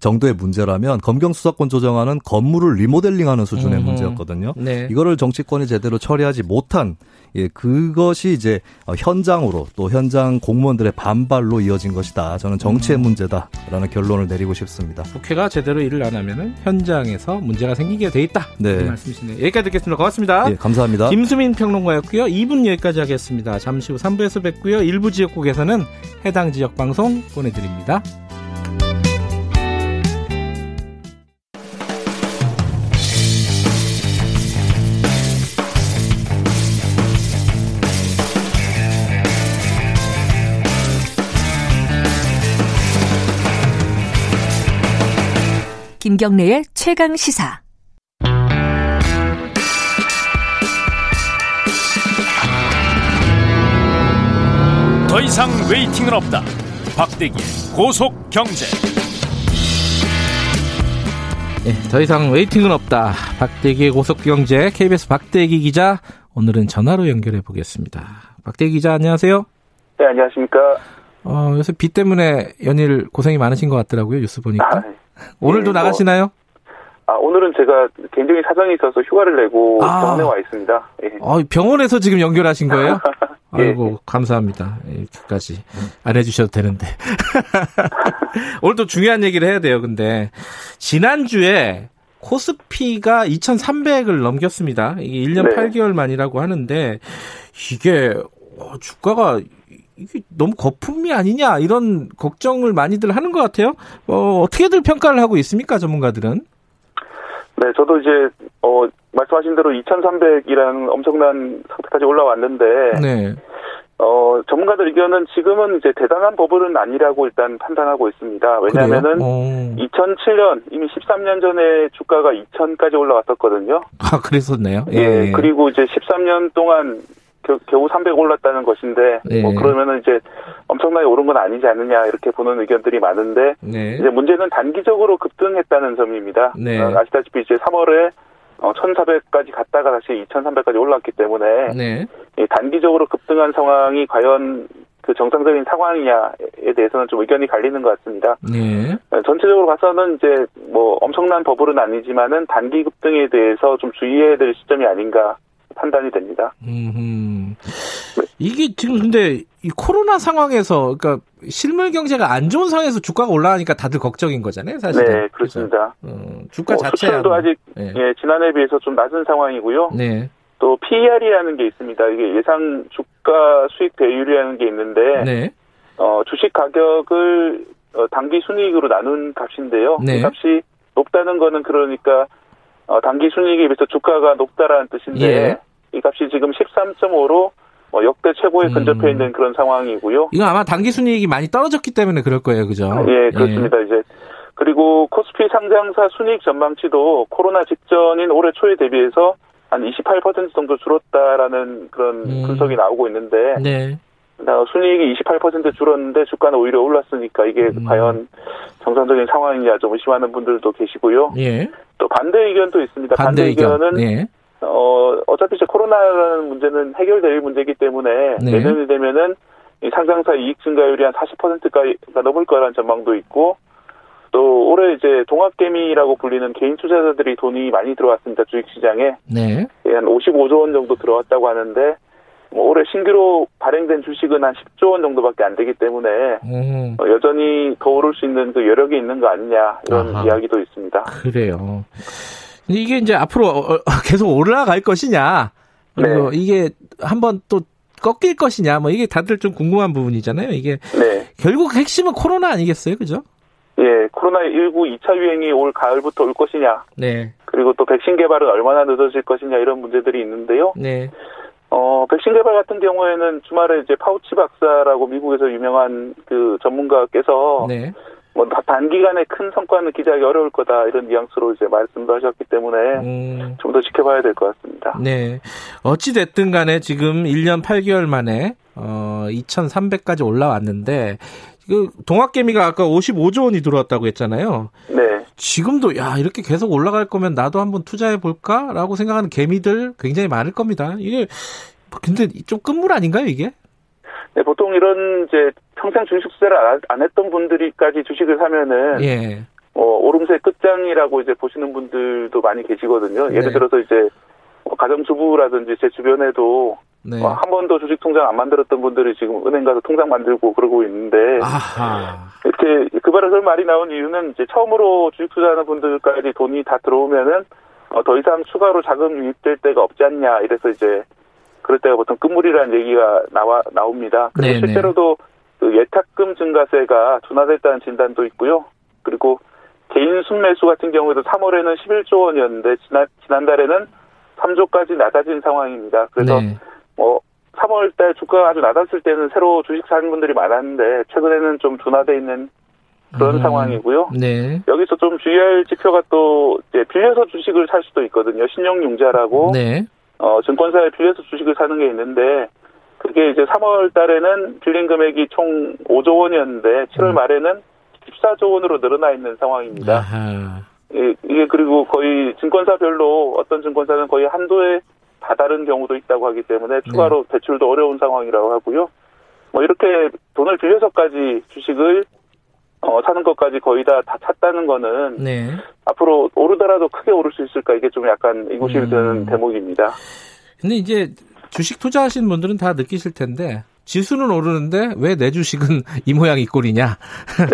정도의 문제라면 검경 수사권 조정하는 건물을 리모델링하는 수준의 음. 문제였거든요. 네. 이거를 정치권이 제대로 처리하지 못한 예, 그것이 이제 현장으로 또 현장 공무원들의 반발로 이어진 것이다. 저는 정치의 음. 문제다라는 결론을 내리고 싶습니다. 국회가 제대로 일을 안 하면은 현장에서 문제가 생기게 돼 있다. 네. 그 말씀이시네요. 여기까지 듣겠습니다. 고맙습니다. 예, 감사합니다. 김수민 평론가였고요. 2분 여기까지 하겠습니다. 잠시 후 3부에서 뵙고요. 일부 지역국에서는 해당 지역 방송 보내드립니다. 김경래의 최강 시사. 더 이상 웨이팅은 없다. 박대기 고속 경제. 네, 더 이상 waiting은 없다. 박대기의 고속 경제 KBS 박대기 기자 오늘은 전화로 연결해 보겠습니다. 박대기 기자 안녕하세요. 네 안녕하십니까. 어, 요새 비 때문에 연일 고생이 많으신 것 같더라고요 뉴스 보니까. 아, 네. 오늘도 네, 나가시나요? 아, 오늘은 제가 개인적인 사정이 있어서 휴가를 내고 아. 병원에 와 있습니다. 예. 아, 병원에서 지금 연결하신 거예요? 예. 아이고, 감사합니다. 이렇게까지 안 해주셔도 되는데. 오늘도 중요한 얘기를 해야 돼요, 근데. 지난주에 코스피가 2,300을 넘겼습니다. 이게 1년 네. 8개월 만이라고 하는데, 이게, 어, 주가가 이게 너무 거품이 아니냐 이런 걱정을 많이들 하는 것 같아요. 어, 어떻게들 평가를 하고 있습니까 전문가들은? 네, 저도 이제 어 말씀하신 대로 2,300이라는 엄청난 상태까지 올라왔는데, 네. 어 전문가들 의견은 지금은 이제 대단한 버블은 아니라고 일단 판단하고 있습니다. 왜냐하면은 2007년 이미 13년 전에 주가가 2,000까지 올라왔었거든요. 아, 그랬었네요. 예. 예. 그리고 이제 13년 동안 겨우 300 올랐다는 것인데 네. 뭐 그러면은 이제 엄청나게 오른 건 아니지 않느냐 이렇게 보는 의견들이 많은데 네. 이제 문제는 단기적으로 급등했다는 점입니다. 네. 어, 아시다시피 이제 3월에 어, 1,400까지 갔다가 다시 2,300까지 올랐기 때문에 네. 이 단기적으로 급등한 상황이 과연 그 정상적인 상황이냐에 대해서는 좀 의견이 갈리는 것 같습니다. 네. 어, 전체적으로 봐서는 이제 뭐 엄청난 버블은 아니지만은 단기 급등에 대해서 좀 주의해야 될 시점이 아닌가 판단이 됩니다. 음, 이게 지금 근데 이 코로나 상황에서 그러니까 실물 경제가 안 좋은 상황에서 주가가 올라가니까 다들 걱정인 거잖아요, 사실. 네, 그렇습니다. 어, 주가 뭐, 자체가 수도 아직 네. 예, 지난해에 비해서 좀 낮은 상황이고요. 네. 또 PER이라는 게 있습니다. 이게 예상 주가 수익 대율이라는 게 있는데 네. 어, 주식 가격을 어, 단기 순이익으로 나눈 값인데요. 네. 이 값이 높다는 거는 그러니까 어, 단기 순이익에 비해서 주가가 높다라는 뜻인데 예. 이 값이 지금 13.5로 뭐 역대 최고에 근접해 있는 음. 그런 상황이고요. 이거 아마 단기 순이익이 많이 떨어졌기 때문에 그럴 거예요, 그죠? 예, 그렇습니다. 예. 이제 그리고 코스피 상장사 순이익 전망치도 코로나 직전인 올해 초에 대비해서 한 28% 정도 줄었다라는 그런 음. 분석이 나오고 있는데 네. 순이익이 28% 줄었는데 주가는 오히려 올랐으니까 이게 음. 과연 정상적인 상황이냐 좀 의심하는 분들도 계시고요. 예. 또 반대 의견도 있습니다. 반대, 반대 의견 은 예. 어 어차피 이제 코로나라는 문제는 해결될 문제이기 때문에 네. 내년이 되면은 이 상장사 이익 증가율이 한 40%가 넘을 거라는 전망도 있고 또 올해 이제 동학개미라고 불리는 개인 투자자들이 돈이 많이 들어왔습니다 주식시장에 네. 한 55조 원 정도 들어왔다고 하는데 뭐 올해 신규로 발행된 주식은 한 10조 원 정도밖에 안 되기 때문에 음. 어, 여전히 더 오를 수 있는 그 여력이 있는 거 아니냐 이런 아하. 이야기도 있습니다. 그래요. 이게 이제 앞으로 어, 어, 계속 올라갈 것이냐 그리고 네. 이게 한번 또 꺾일 것이냐 뭐 이게 다들 좀 궁금한 부분이잖아요. 이게 네. 결국 핵심은 코로나 아니겠어요, 그죠? 예, 코로나19 2차 유행이 올 가을부터 올 것이냐. 네. 그리고 또 백신 개발은 얼마나 늦어질 것이냐 이런 문제들이 있는데요. 네. 어, 백신 개발 같은 경우에는 주말에 이제 파우치 박사라고 미국에서 유명한 그 전문가께서 네. 뭐 단기간에 큰 성과는 기대하기 어려울 거다 이런 뉘앙스로 이제 말씀도 하셨기 때문에 음. 좀더 지켜봐야 될 것 같습니다. 네. 어찌 됐든 간에 지금 1년 8개월 만에 어 2,300까지 올라왔는데 그 동학개미가 아까 55조 원이 들어왔다고 했잖아요. 네. 지금도 야 이렇게 계속 올라갈 거면 나도 한번 투자해 볼까라고 생각하는 개미들 굉장히 많을 겁니다. 이게 근데 좀 끝물 아닌가요 이게? 네, 보통 이런 이제 평생 주식 투자를 안 했던 분들이까지 주식을 사면은 예. 어, 오름세 끝장이라고 이제 보시는 분들도 많이 계시거든요. 예를 네. 들어서 이제 뭐 가정주부라든지 제 주변에도 네. 어, 한 번도 주식 통장 안 만들었던 분들이 지금 은행 가서 통장 만들고 그러고 있는데 아하. 이렇게 그발에서 말이 나온 이유는 이제 처음으로 주식 투자하는 분들까지 돈이 다 들어오면은 어, 더 이상 추가로 자금 유입될 때가 없지 않냐 이래서 이제 그럴 때가 보통 끝물이라는 얘기가 나와 나옵니다. 그리고 네네. 실제로도 그 예탁금 증가세가 둔화됐다는 진단도 있고요. 그리고 개인 순매수 같은 경우에도 3월에는 11조 원이었는데 지난 지난달에는 3조까지 낮아진 상황입니다. 그래서 네. 뭐 3월달 주가가 아주 낮았을 때는 새로 주식 사는 분들이 많았는데 최근에는 좀 둔화돼 있는 그런 음, 상황이고요. 네. 여기서 좀 주의할 지표가 또 이제 빌려서 주식을 살 수도 있거든요. 신용융자라고 네. 어, 증권사에 빌려서 주식을 사는 게 있는데 그게 이제 3월 달에는 빌린 금액이 총 5조 원이었는데 7월 음. 말에는 14조 원으로 늘어나 있는 상황입니다. 예, 이게 그리고 거의 증권사별로 어떤 증권사는 거의 한도에 다다른 경우도 있다고 하기 때문에 추가로 네. 대출도 어려운 상황이라고 하고요. 뭐 이렇게 돈을 빌려서까지 주식을 어, 사는 것까지 거의 다, 다 찼다는 거는 네. 앞으로 오르더라도 크게 오를 수 있을까 이게 좀 약간 의구심이 음. 드는 대목입니다. 근데 이제 주식 투자하시는 분들은 다 느끼실 텐데 지수는 오르는데 왜 내 주식은 이 모양 이 꼴이냐?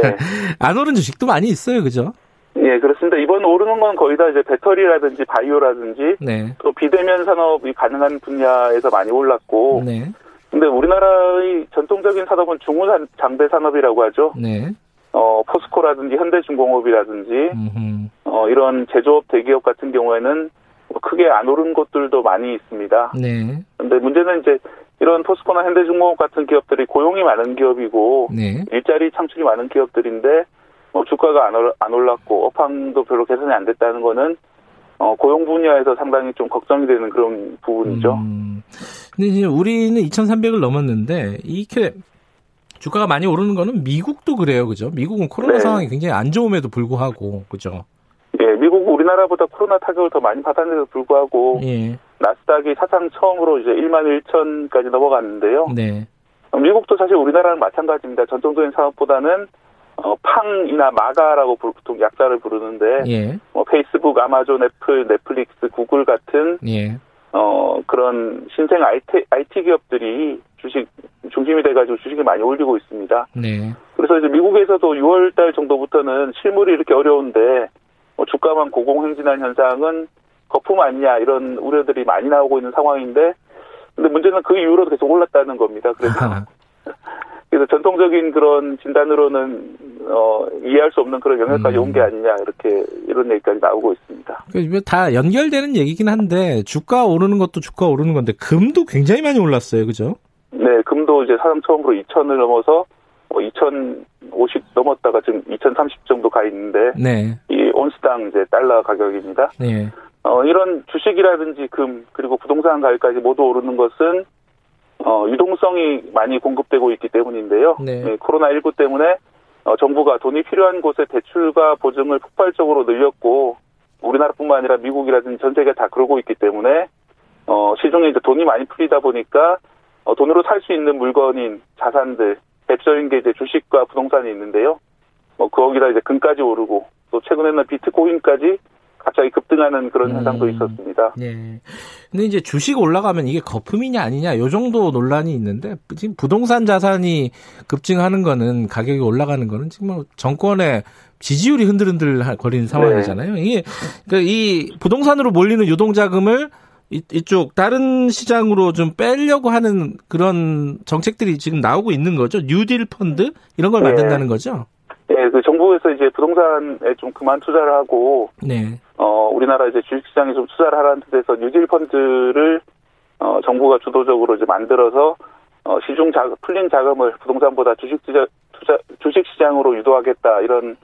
네. 안 오른 주식도 많이 있어요, 그죠? 예, 그렇습니다. 이번 오르는 건 거의 다 이제 배터리라든지 바이오라든지 네. 또 비대면 산업이 가능한 분야에서 많이 올랐고. 네. 근데 우리나라의 전통적인 산업은 중후장배 산업이라고 하죠. 네. 어, 포스코라든지 현대중공업이라든지 음흠. 어, 이런 제조업 대기업 같은 경우에는 뭐 크게 안 오른 곳들도 많이 있습니다. 네. 근데 문제는 이제 이런 포스코나 현대중공업 같은 기업들이 고용이 많은 기업이고 네. 일자리 창출이 많은 기업들인데 뭐 주가가 안 올랐고 업황도 별로 개선이 안 됐다는 거는 어, 고용 분야에서 상당히 좀 걱정이 되는 그런 부분이죠. 음, 근데 이제 우리는 2,300을 넘었는데 이렇게 주가가 많이 오르는 거는 미국도 그래요, 그죠? 미국은 코로나 네. 상황이 굉장히 안 좋음에도 불구하고, 그죠? 예, 미국 우리나라보다 코로나 타격을 더 많이 받았는데도 불구하고 예. 나스닥이 사상 처음으로 이제 1만 1천까지 넘어갔는데요. 네. 미국도 사실 우리나라랑 마찬가지입니다. 전통적인 산업보다는 어, 팡이나 마가라고 보통 약자를 부르는데 예. 뭐 페이스북, 아마존, 애플, 넷플릭스, 구글 같은 예. 어, 그런 신생 IT, IT 기업들이 주식 중심이 돼가지고 주식이 많이 올리고 있습니다. 네. 그래서 이제 미국에서도 6월달 정도부터는 실물이 이렇게 어려운데 뭐 주가만 고공행진한 현상은 거품 아니냐 이런 우려들이 많이 나오고 있는 상황인데 근데 문제는 그 이후로도 계속 올랐다는 겁니다. 그래서 그래서 전통적인 그런 진단으로는 어, 이해할 수 없는 그런 영역까지 음. 온게 아니냐 이렇게 이런 얘기까지 나오고 있습니다. 다 연결되는 얘기긴 한데 주가 오르는 것도 주가 오르는 건데 금도 굉장히 많이 올랐어요, 그죠? 네, 금도 이제 사상 처음으로 2천을 넘어서 뭐2,050 넘었다가 지금 2,030 정도 가 있는데 네. 이 온스당 이제 달러 가격입니다. 네. 어, 이런 주식이라든지 금 그리고 부동산 가격까지 모두 오르는 것은 어, 유동성이 많이 공급되고 있기 때문인데요. 네. 네, 코로나19 때문에 어, 정부가 돈이 필요한 곳에 대출과 보증을 폭발적으로 늘렸고 우리나라뿐만 아니라 미국이라든지 전 세계 다 그러고 있기 때문에 어, 시중에 이제 돈이 많이 풀리다 보니까 어, 돈으로 살 수 있는 물건인 자산들 대표적인 게 이제 주식과 부동산이 있는데요. 뭐 거기다 이제 금까지 오르고 또 최근에는 비트코인까지 갑자기 급등하는 그런 음. 현상도 있었습니다. 네. 근데 이제 주식 올라가면 이게 거품이냐 아니냐 요 정도 논란이 있는데 지금 부동산 자산이 급증하는 거는 가격이 올라가는 거는 지금 뭐 정권의 지지율이 흔들흔들 거리는 상황이잖아요. 네. 이게 그러니까 이 부동산으로 몰리는 유동 자금을 이쪽 다른 시장으로 좀 빼려고 하는 그런 정책들이 지금 나오고 있는 거죠. 뉴딜 펀드 이런 걸 네. 만든다는 거죠. 네, 그 정부에서 이제 부동산에 좀 그만 투자를 하고, 네. 어, 우리나라 이제 주식시장에 좀 투자를 하라는 뜻에서 뉴딜 펀드를, 어, 정부가 주도적으로 이제 만들어서 어, 시중 자 풀린 자금을 부동산보다 주식 투자, 투자 주식 시장으로 유도하겠다 이런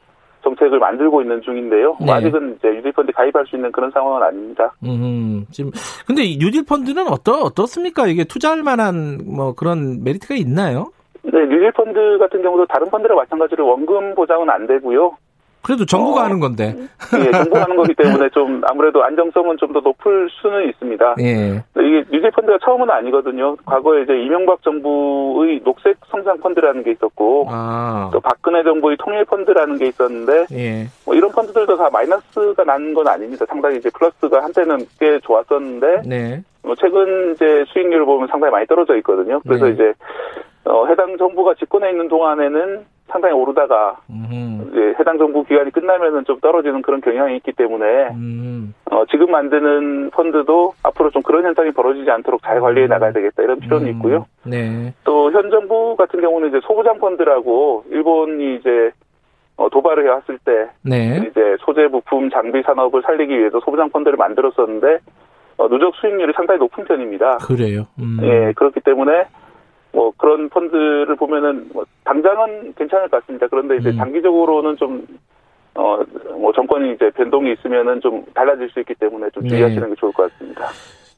정책을 만들고 있는 중인데요. 뭐 네. 아직은 이제 뉴딜 펀드 가입할 수 있는 그런 상황은 아닙니다. 음, 지금 근데 뉴딜 펀드는 어떠 어떻습니까? 이게 투자할 만한 뭐 그런 메리트가 있나요? 네, 유딜펀드 같은 경우도 다른 펀드랑 마찬가지로 원금 보장은 안 되고요. 그래도 정부가 어, 하는 건데. 예, 정부가 하는 거기 때문에 좀 아무래도 안정성은 좀 더 높을 수는 있습니다. 예. 이게 뮤지펀드가 처음은 아니거든요. 과거에 이제 이명박 정부의 녹색 성장 펀드라는 게 있었고, 아. 또 박근혜 정부의 통일 펀드라는 게 있었는데, 예. 뭐 이런 펀드들도 다 마이너스가 난 건 아닙니다. 상당히 이제 플러스가 한때는 꽤 좋았었는데, 네. 뭐 최근 이제 수익률을 보면 상당히 많이 떨어져 있거든요. 그래서 네. 이제 어, 해당 정부가 집권해 있는 동안에는 상당히 오르다가 음. 이제 해당 정부 기간이 끝나면은 좀 떨어지는 그런 경향이 있기 때문에 음. 어, 지금 만드는 펀드도 앞으로 좀 그런 현상이 벌어지지 않도록 잘 관리해 음. 나가야 되겠다 이런 필요는 음. 있고요. 네. 또 현 정부 같은 경우는 이제 소부장 펀드라고 일본이 이제 어, 도발을 해왔을 때 네. 이제 소재 부품 장비 산업을 살리기 위해서 소부장 펀드를 만들었었는데 어, 누적 수익률이 상당히 높은 편입니다. 그래요. 음. 예, 그렇기 때문에 뭐 그런 펀드를 보면은 뭐 당장은 괜찮을 것 같습니다. 그런데 이제 음. 장기적으로는 좀 어, 뭐 정권이 이제 변동이 있으면은 좀 달라질 수 있기 때문에 좀 주의하시는 네. 게 좋을 것 같습니다.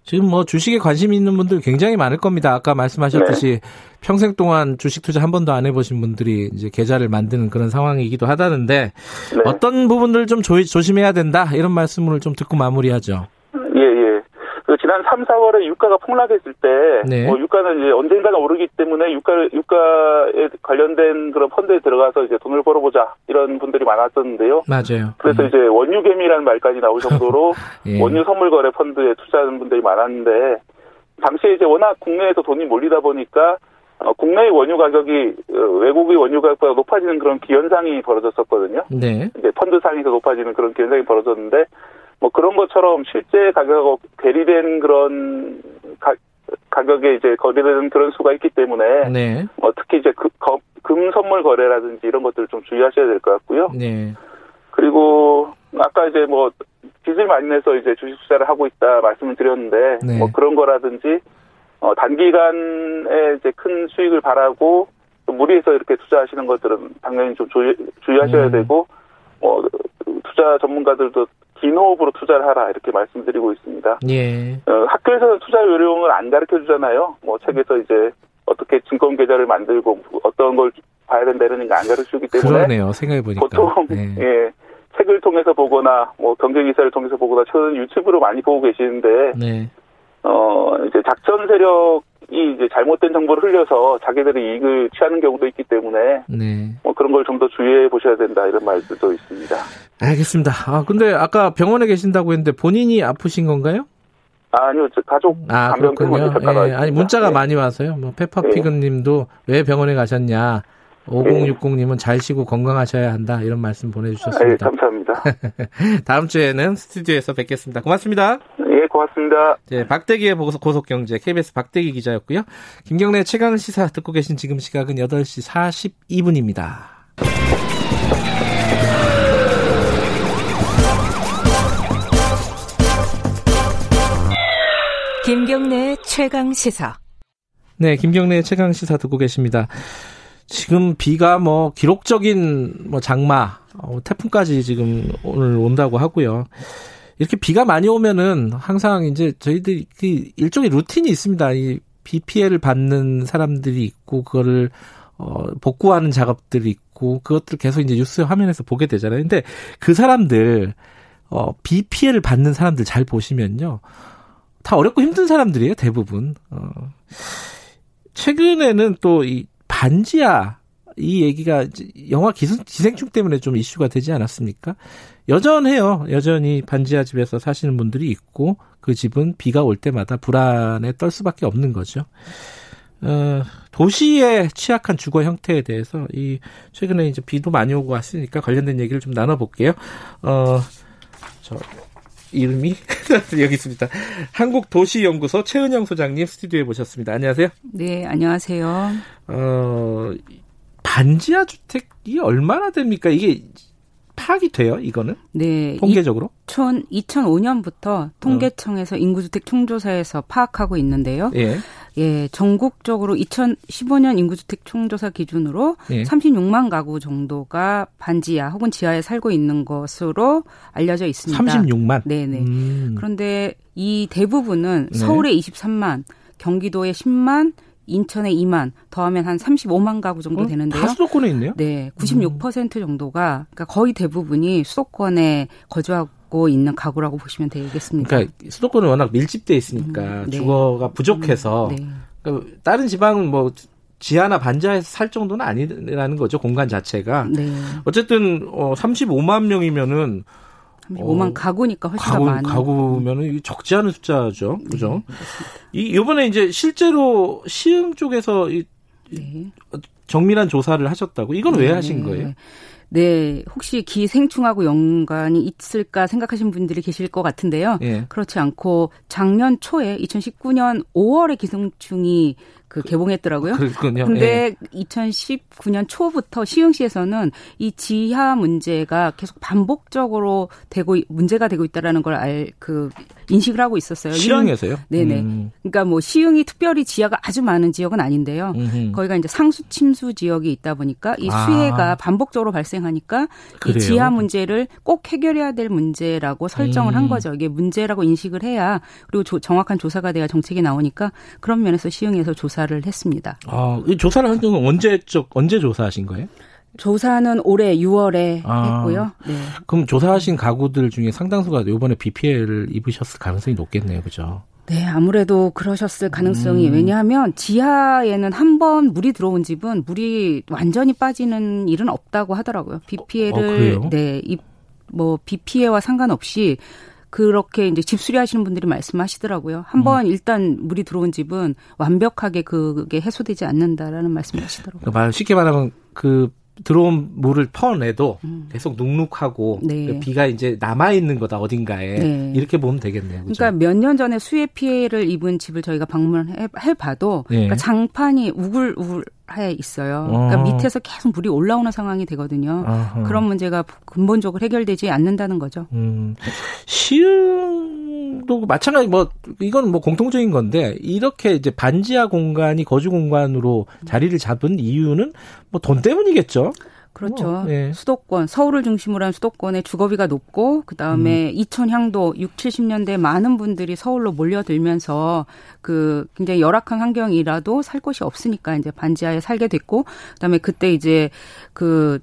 지금 뭐 주식에 관심 있는 분들 굉장히 많을 겁니다. 아까 말씀하셨듯이 네. 평생 동안 주식 투자 한 번도 안 해보신 분들이 이제 계좌를 만드는 그런 상황이기도 하다는데 네. 어떤 부분들 좀 조, 조심해야 된다 이런 말씀을 좀 듣고 마무리하죠. 지난 3, 4월에 유가가 폭락했을 때, 네. 뭐 유가는 이제 언젠가는 오르기 때문에 유가 유가에 관련된 그런 펀드에 들어가서 이제 돈을 벌어보자 이런 분들이 많았었는데요. 맞아요. 그래서 음. 이제 원유개미라는 말까지 나올 정도로 예. 원유 선물 거래 펀드에 투자하는 분들이 많았는데 당시에 이제 워낙 국내에서 돈이 몰리다 보니까 어, 국내의 원유 가격이 어, 외국의 원유 가격보다 높아지는 그런 기현상이 벌어졌었거든요. 네. 이제 펀드 상에서 높아지는 그런 기현상이 벌어졌는데 뭐 그런 것처럼 실제 가격하고 괴리된 그런 가, 가격에 이제 거래되는 그런 수가 있기 때문에 네. 뭐 특히 이제 그, 거, 금 선물 거래라든지 이런 것들을 좀 주의하셔야 될 것 같고요. 네. 그리고 아까 이제 뭐 빚을 많이 내서 이제 주식 투자를 하고 있다 말씀을 드렸는데 네. 뭐 그런 거라든지 어 단기간에 이제 큰 수익을 바라고 무리해서 이렇게 투자하시는 것들은 당연히 좀 주의, 주의하셔야 음. 되고 뭐 투자 전문가들도 기노업으로 투자를 하라 이렇게 말씀드리고 있습니다. 예. 어, 학교에서는 투자 요령을 안 가르쳐 주잖아요. 뭐 책에서 이제 어떻게 증권 계좌를 만들고 어떤 걸 봐야 된다 이런 거안 가르치기 때문에 그러네요. 생각해 보니까 보통 네. 예. 책을 통해서 보거나 뭐 경제 기사를 통해서 보거나 저는 유튜브로 많이 보고 계시는데 네. 어 이제 작전 세력 이 이제 잘못된 정보를 흘려서 자기들의 이익을 취하는 경우도 있기 때문에 네. 뭐 그런 걸 좀 더 주의해 보셔야 된다 이런 말들도 있습니다. 알겠습니다. 아 근데 아까 병원에 계신다고 했는데 본인이 아프신 건가요? 아, 아니요, 가족 아, 그렇군요. 예, 아니 문자가 네. 많이 와서요. 뭐 페퍼피그님도 네. 왜 병원에 가셨냐? 5060님은 잘 쉬고 건강하셔야 한다 이런 말씀 보내주셨습니다. 네, 감사합니다. 다음 주에는 스튜디오에서 뵙겠습니다. 고맙습니다. 예, 고맙습니다. 네, 박대기의 고속경제 KBS 박대기 기자였고요. 김경래 최강 시사 듣고 계신 지금 시각은 8시 42분입니다. 김경래 최강 시사. 네, 김경래 최강 시사 듣고 계십니다. 지금 비가 뭐 기록적인 뭐 장마, 어, 태풍까지 지금 오늘 온다고 하고요. 이렇게 비가 많이 오면은 항상 이제 저희들이 그 일종의 루틴이 있습니다. 이비 피해를 받는 사람들이 있고 그거를 어 복구하는 작업들이 있고 그것들을 계속 이제 뉴스 화면에서 보게 되잖아요. 근데 그 사람들 어비 피해를 받는 사람들 잘 보시면요. 다 어렵고 힘든 사람들이에요, 대부분. 어 최근에는 또 이 반지하 이 얘기가 영화 기생충 때문에 좀 이슈가 되지 않았습니까? 여전해요. 여전히 반지하 집에서 사시는 분들이 있고 그 집은 비가 올 때마다 불안에 떨 수밖에 없는 거죠. 어, 도시의 취약한 주거 형태에 대해서 이 최근에 이제 비도 많이 오고 왔으니까 관련된 얘기를 좀 나눠볼게요. 어, 저 이름이 여기 있습니다. 한국도시연구소 최은영 소장님 스튜디오에 모셨습니다. 안녕하세요. 네, 안녕하세요. 어, 반지하 주택이 얼마나 됩니까? 이게 파악이 돼요, 이거는? 네. 통계적으로? 2000, 2005년부터 통계청에서 어. 인구주택 총조사에서 파악하고 있는데요. 예. 예, 전국적으로 2015년 인구주택 총조사 기준으로 예. 36만 가구 정도가 반지하 혹은 지하에 살고 있는 것으로 알려져 있습니다. 36만? 네 네. 음. 그런데 이 대부분은 네. 서울에 23만, 경기도에 10만, 인천에 2만, 더하면 한 35만 가구 정도 어? 되는데요. 다 수도권에 있네요? 네. 96% 음. 정도가, 그러니까 거의 대부분이 수도권에 거주하고 있는 가구라고 보시면 되겠습니다. 그러니까 수도권은 워낙 밀집돼 있으니까 음, 네. 주거가 부족해서 음, 네. 그러니까 다른 지방은 뭐 지하나 반지하에서 살 정도는 아니라는 거죠 공간 자체가. 네. 어쨌든 어 35만 명이면은 35만 어, 가구니까 훨씬 가구, 더 많은. 가구면은 적지 않은 숫자죠. 그죠? 네, 이 요번에 이제 실제로 시흥 쪽에서 이 네. 정밀한 조사를 하셨다고. 이건 왜 네. 하신 거예요? 네, 혹시 기생충하고 연관이 있을까 생각하시는 분들이 계실 것 같은데요. 예. 그렇지 않고 작년 초에 2019년 5월에 기생충이 그 개봉했더라고요. 그렇군요. 근데 예. 2019년 초부터 시흥시에서는 이 지하 문제가 계속 반복적으로 되고 문제가 되고 있다라는 걸 알 그 인식을 하고 있었어요. 시흥에서요? 네네. 음. 그러니까 뭐 시흥이 특별히 지하가 아주 많은 지역은 아닌데요. 음흠. 거기가 이제 상수 침수 지역이 있다 보니까 이 아. 수해가 반복적으로 발생하니까 그래요? 이 지하 문제를 꼭 해결해야 될 문제라고 설정을 음. 한 거죠. 이게 문제라고 인식을 해야 그리고 조, 정확한 조사가 돼야 정책이 나오니까 그런 면에서 시흥에서 조사 조사를 했습니다. 아, 이 조사를 한 경우 언제적 언제 조사하신 거예요? 조사는 올해 6월에 아, 했고요. 네. 그럼 조사하신 가구들 중에 상당수가 이번에 비 피해를 입으셨을 가능성이 높겠네요, 그죠? 네, 아무래도 그러셨을 가능성이 음. 왜냐하면 지하에는 한 번 물이 들어온 집은 물이 완전히 빠지는 일은 없다고 하더라고요. 비 피해를 어, 네, 뭐비 피해와 상관없이 그렇게 이제 집 수리하시는 분들이 말씀하시더라고요. 한번 음. 일단 물이 들어온 집은 완벽하게 그게 해소되지 않는다라는 말씀을 하시더라고요. 그러니까 말 쉽게 말하면 그 들어온 물을 퍼내도 음. 계속 눅눅하고 네. 그 비가 이제 남아 있는 거다 어딘가에 네. 이렇게 보면 되겠네요. 그렇죠? 그러니까 몇 년 전에 수해 피해를 입은 집을 저희가 방문해 봐도 네. 그러니까 장판이 우글우글 해 있어요. 그러니까 어. 밑에서 계속 물이 올라오는 상황이 되거든요. 어허. 그런 문제가 근본적으로 해결되지 않는다는 거죠. 음. 시흥도 마찬가지 뭐 이건 뭐 공통적인 건데 이렇게 이제 반지하 공간이 거주 공간으로 자리를 잡은 이유는 뭐 돈 때문이겠죠. 그렇죠. 어, 네. 수도권, 서울을 중심으로 한 수도권의 주거비가 높고 그다음에 음. 이천향도 6, 70년대 많은 분들이 서울로 몰려들면서 그 굉장히 열악한 환경이라도 살 곳이 없으니까 이제 반지하에 살게 됐고 그다음에 그때 이제 그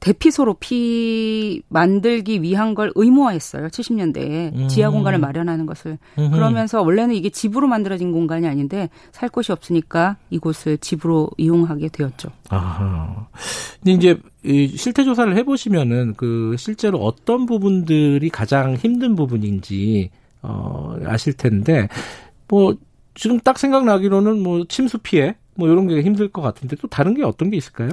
대피소로 피 만들기 위한 걸 의무화했어요. 70년대에 음. 지하 공간을 마련하는 것을 음흠. 그러면서 원래는 이게 집으로 만들어진 공간이 아닌데 살 곳이 없으니까 이곳을 집으로 이용하게 되었죠. 아하. 근데 이제 이 실태 조사를 해보시면은 그 실제로 어떤 부분들이 가장 힘든 부분인지 어 아실 텐데 뭐 지금 딱 생각나기로는 뭐 침수 피해 뭐 이런 게 힘들 것 같은데 또 다른 게 어떤 게 있을까요?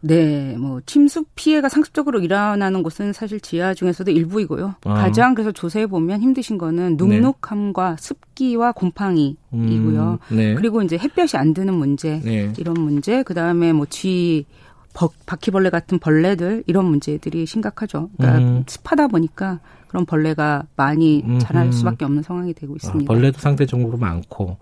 네, 뭐 침수 피해가 상습적으로 일어나는 곳은 사실 지하 중에서도 일부이고요. 아. 가장 그래서 조사해 보면 힘드신 거는 눅눅함과 네. 습기와 곰팡이이고요. 음, 네. 그리고 이제 햇볕이 안 드는 문제 네. 이런 문제, 그 다음에 뭐쥐 바퀴벌레 같은 벌레들 이런 문제들이 심각하죠. 그러니까 음. 습하다 보니까 그런 벌레가 많이 자랄 수밖에 없는 상황이 되고 아, 있습니다. 아, 벌레도 상대적으로 많고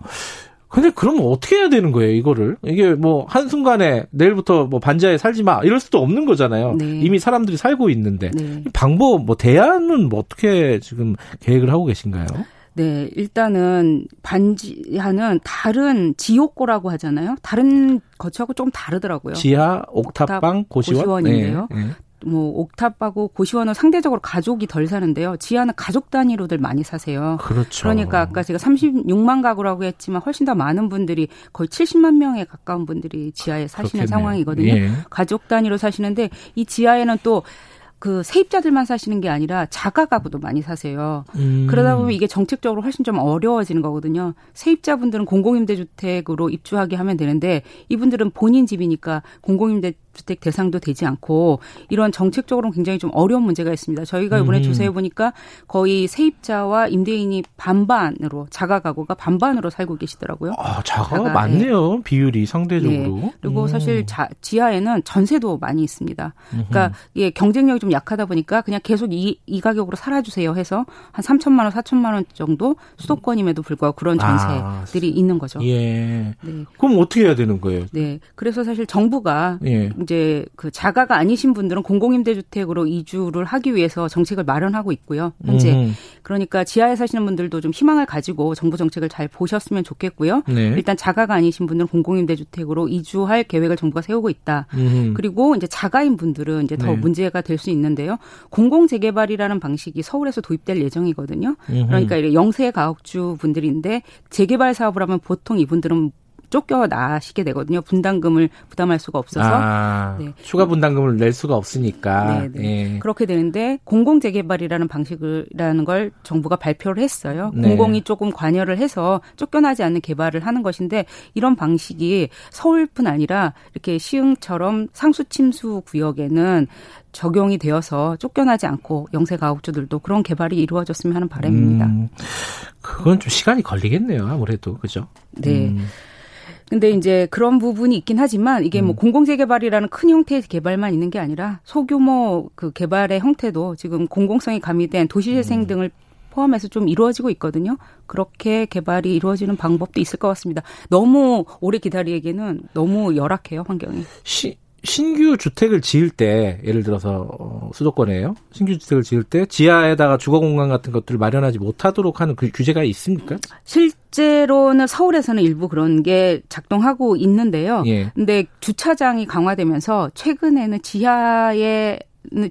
근데 그러면 어떻게 해야 되는 거예요, 이거를? 이게 뭐, 한순간에 내일부터 뭐 반지하에 살지 마, 이럴 수도 없는 거잖아요. 네. 이미 사람들이 살고 있는데. 네. 방법, 뭐, 대안은 뭐 어떻게 지금 계획을 하고 계신가요? 네, 일단은 반지하는 다른 지옥고라고 하잖아요. 다른 거치하고 좀 다르더라고요. 지하, 옥탑방, 고시원? 고시원인데요. 네, 네. 뭐 옥탑하고 고시원은 상대적으로 가족이 덜 사는데요. 지하는 가족 단위로들 많이 사세요. 그렇죠. 그러니까 아까 제가 36만 가구라고 했지만 훨씬 더 많은 분들이 거의 70만 명에 가까운 분들이 지하에 사시는 그렇겠네요. 상황이거든요. 예. 가족 단위로 사시는데 이 지하에는 또그 세입자들만 사시는 게 아니라 자가 가구도 많이 사세요. 음. 그러다 보면 이게 정책적으로 훨씬 좀 어려워지는 거거든요. 세입자분들은 공공임대주택으로 입주하게 하면 되는데 이분들은 본인 집이니까 공공임대 주택 대상도 되지 않고 이런 정책적으로는 굉장히 좀 어려운 문제가 있습니다. 저희가 이번에 음. 조사해 보니까 거의 세입자와 임대인이 반반으로 자가 가구가 반반으로 살고 계시더라고요. 아, 자가가 자가, 많네요. 네. 비율이 상대적으로. 네. 그리고 음. 사실 자, 지하에는 전세도 많이 있습니다. 그러니까 이게 경쟁력이 좀 약하다 보니까 그냥 계속 이, 이 가격으로 살아 주세요 해서 한 3천만 원, 4천만 원 정도 수도권임에도 불구하고 그런 아, 전세들이 아. 있는 거죠. 예. 네. 그럼 어떻게 해야 되는 거예요? 네. 그래서 사실 정부가 예. 이제 그 자가가 아니신 분들은 공공임대주택으로 이주를 하기 위해서 정책을 마련하고 있고요. 현재 음. 그러니까 지하에 사시는 분들도 좀 희망을 가지고 정부 정책을 잘 보셨으면 좋겠고요. 네. 일단 자가가 아니신 분들은 공공임대주택으로 이주할 계획을 정부가 세우고 있다. 음. 그리고 이제 자가인 분들은 이제 더 네. 문제가 될 수 있는데요. 공공재개발이라는 방식이 서울에서 도입될 예정이거든요. 음. 그러니까 영세 가옥주 분들인데 재개발 사업을 하면 보통 이분들은 쫓겨나시게 되거든요. 분담금을 부담할 수가 없어서 아, 네. 추가 분담금을 낼 수가 없으니까 네, 네. 예. 그렇게 되는데 공공 재개발이라는 방식이라는 걸 정부가 발표를 했어요. 네. 공공이 조금 관여를 해서 쫓겨나지 않는 개발을 하는 것인데 이런 방식이 서울뿐 아니라 이렇게 시흥처럼 상수 침수 구역에는 적용이 되어서 쫓겨나지 않고 영세 가옥주들도 그런 개발이 이루어졌으면 하는 바람입니다. 음, 그건 좀 시간이 걸리겠네요. 아무래도 그죠? 네. 음. 근데 이제 그런 부분이 있긴 하지만 이게 뭐 음. 공공재 개발이라는 큰 형태의 개발만 있는 게 아니라 소규모 그 개발의 형태도 지금 공공성이 가미된 도시재생 음. 등을 포함해서 좀 이루어지고 있거든요. 그렇게 개발이 이루어지는 방법도 있을 것 같습니다. 너무 오래 기다리기에는 너무 열악해요, 환경이. 시, 신규 주택을 지을 때 예를 들어서 어, 수도권에요. 신규 주택을 지을 때 지하에다가 주거 공간 같은 것들을 마련하지 못하도록 하는 그 규제가 있습니까? 실제로는 서울에서는 일부 그런 게 작동하고 있는데요. 예. 근데 주차장이 강화되면서 최근에는 지하에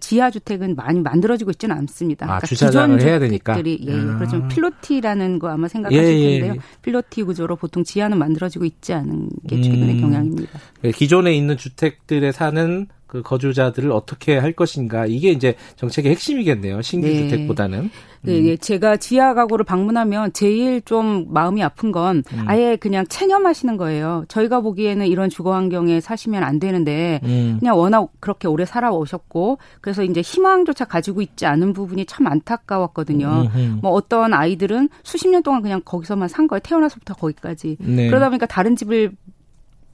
지하 주택은 많이 만들어지고 있지는 않습니다. 아, 그러니까 주차장을 해야 되니까. 예, 아. 그렇죠. 필로티라는 거 아마 생각하실 예, 예, 텐데요. 필로티 구조로 보통 지하는 만들어지고 있지 않은 게 최근의 음. 경향입니다. 네, 기존에 있는 주택들에 사는 그 거주자들을 어떻게 할 것인가 이게 이제 정책의 핵심이겠네요. 신규 네. 주택보다는. 네, 음. 예, 제가 지하 가구를 방문하면 제일 좀 마음이 아픈 건 음. 아예 그냥 체념하시는 거예요. 저희가 보기에는 이런 주거 환경에 사시면 안 되는데 음. 그냥 워낙 그렇게 오래 살아오셨고 그래서 이제 희망조차 가지고 있지 않은 부분이 참 안타까웠거든요. 음흠. 뭐 어떤 아이들은 수십 년 동안 그냥 거기서만 산 거예요. 태어나서부터 거기까지. 네. 그러다 보니까 다른 집을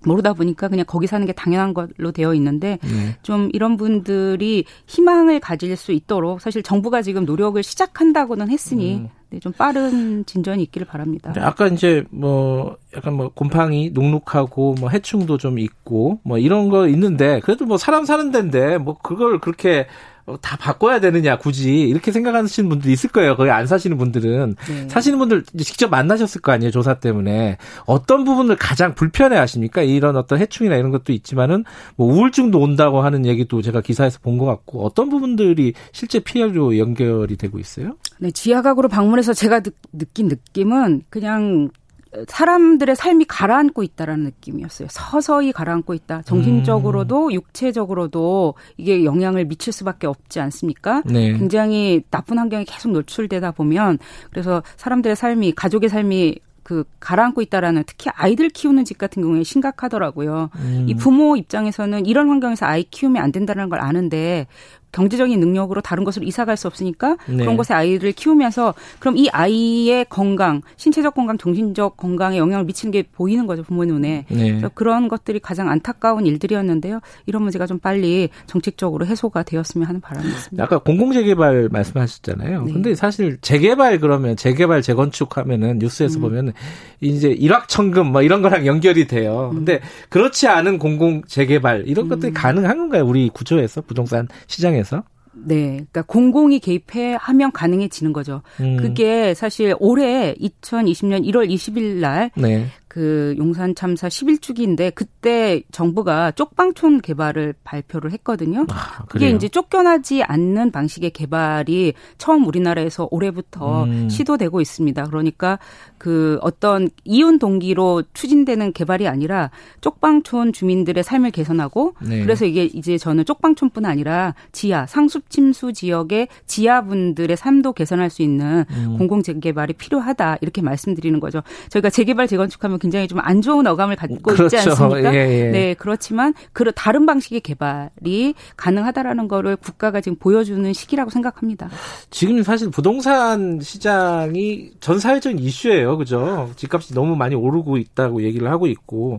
모르다 보니까 그냥 거기 사는 게 당연한 걸로 되어 있는데 네. 좀 이런 분들이 희망을 가질 수 있도록 사실 정부가 지금 노력을 시작한다고는 했으니 음. 네, 좀 빠른 진전이 있기를 바랍니다. 아까 이제 뭐 약간 뭐 곰팡이 눅눅하고 뭐 해충도 좀 있고 뭐 이런 거 있는데 그래도 뭐 사람 사는 데인데 뭐 그걸 그렇게 어, 다 바꿔야 되느냐 굳이 이렇게 생각하시는 분들이 있을 거예요. 거기 안 사시는 분들은 네. 사시는 분들 직접 만나셨을 거 아니에요 조사 때문에 어떤 부분을 가장 불편해하십니까? 이런 어떤 해충이나 이런 것도 있지만은 뭐 우울증도 온다고 하는 얘기도 제가 기사에서 본 것 같고 어떤 부분들이 실제 피해로 연결이 되고 있어요? 네 지하 가구로 방문해서 제가 느, 느낀 느낌은 그냥 사람들의 삶이 가라앉고 있다라는 느낌이었어요. 서서히 가라앉고 있다. 정신적으로도 음. 육체적으로도 이게 영향을 미칠 수밖에 없지 않습니까? 네. 굉장히 나쁜 환경에 계속 노출되다 보면 그래서 사람들의 삶이 가족의 삶이 그 가라앉고 있다라는 특히 아이들 키우는 집 같은 경우에 심각하더라고요. 음. 이 부모 입장에서는 이런 환경에서 아이 키우면 안 된다는 걸 아는데 경제적인 능력으로 다른 곳으로 이사 갈 수 없으니까 네. 그런 곳에 아이를 키우면서 그럼 이 아이의 건강, 신체적 건강, 정신적 건강에 영향을 미치는 게 보이는 거죠 부모 눈에. 네. 그런 것들이 가장 안타까운 일들이었는데요. 이런 문제가 좀 빨리 정책적으로 해소가 되었으면 하는 바람이 있습니다. 아까 공공재개발 말씀하셨잖아요. 네. 근데 사실 재개발 그러면 재개발 재건축하면은 뉴스에서 음. 보면 이제 일확천금 뭐 이런 거랑 연결이 돼요. 음. 근데 그렇지 않은 공공 재개발 이런 것들이 음. 가능한 건가요? 우리 구조에서 부동산 시장에 상황에서? 네. 그러니까 공공이 개입해 하면 가능해지는 거죠. 음. 그게 사실 올해 2020년 1월 20일 날 네. 그 용산 참사 11주기인데 그때 정부가 쪽방촌 개발을 발표를 했거든요. 아, 그게 이제 쫓겨나지 않는 방식의 개발이 처음 우리나라에서 올해부터 음. 시도되고 있습니다. 그러니까 그 어떤 이윤 동기로 추진되는 개발이 아니라 쪽방촌 주민들의 삶을 개선하고 네. 그래서 이게 이제 저는 쪽방촌뿐 아니라 지하 상습 침수 지역의 지하분들의 삶도 개선할 수 있는 음. 공공 재개발이 필요하다 이렇게 말씀드리는 거죠. 저희가 재개발 재건축하면 굉장히 좀 안 좋은 어감을 갖고 그렇죠. 있지 않습니까? 예, 예. 네, 그렇지만 그 다른 방식의 개발이 가능하다라는 거를 국가가 지금 보여주는 시기라고 생각합니다. 지금 사실 부동산 시장이 전 사회적인 이슈예요. 그죠? 집값이 너무 많이 오르고 있다고 얘기를 하고 있고.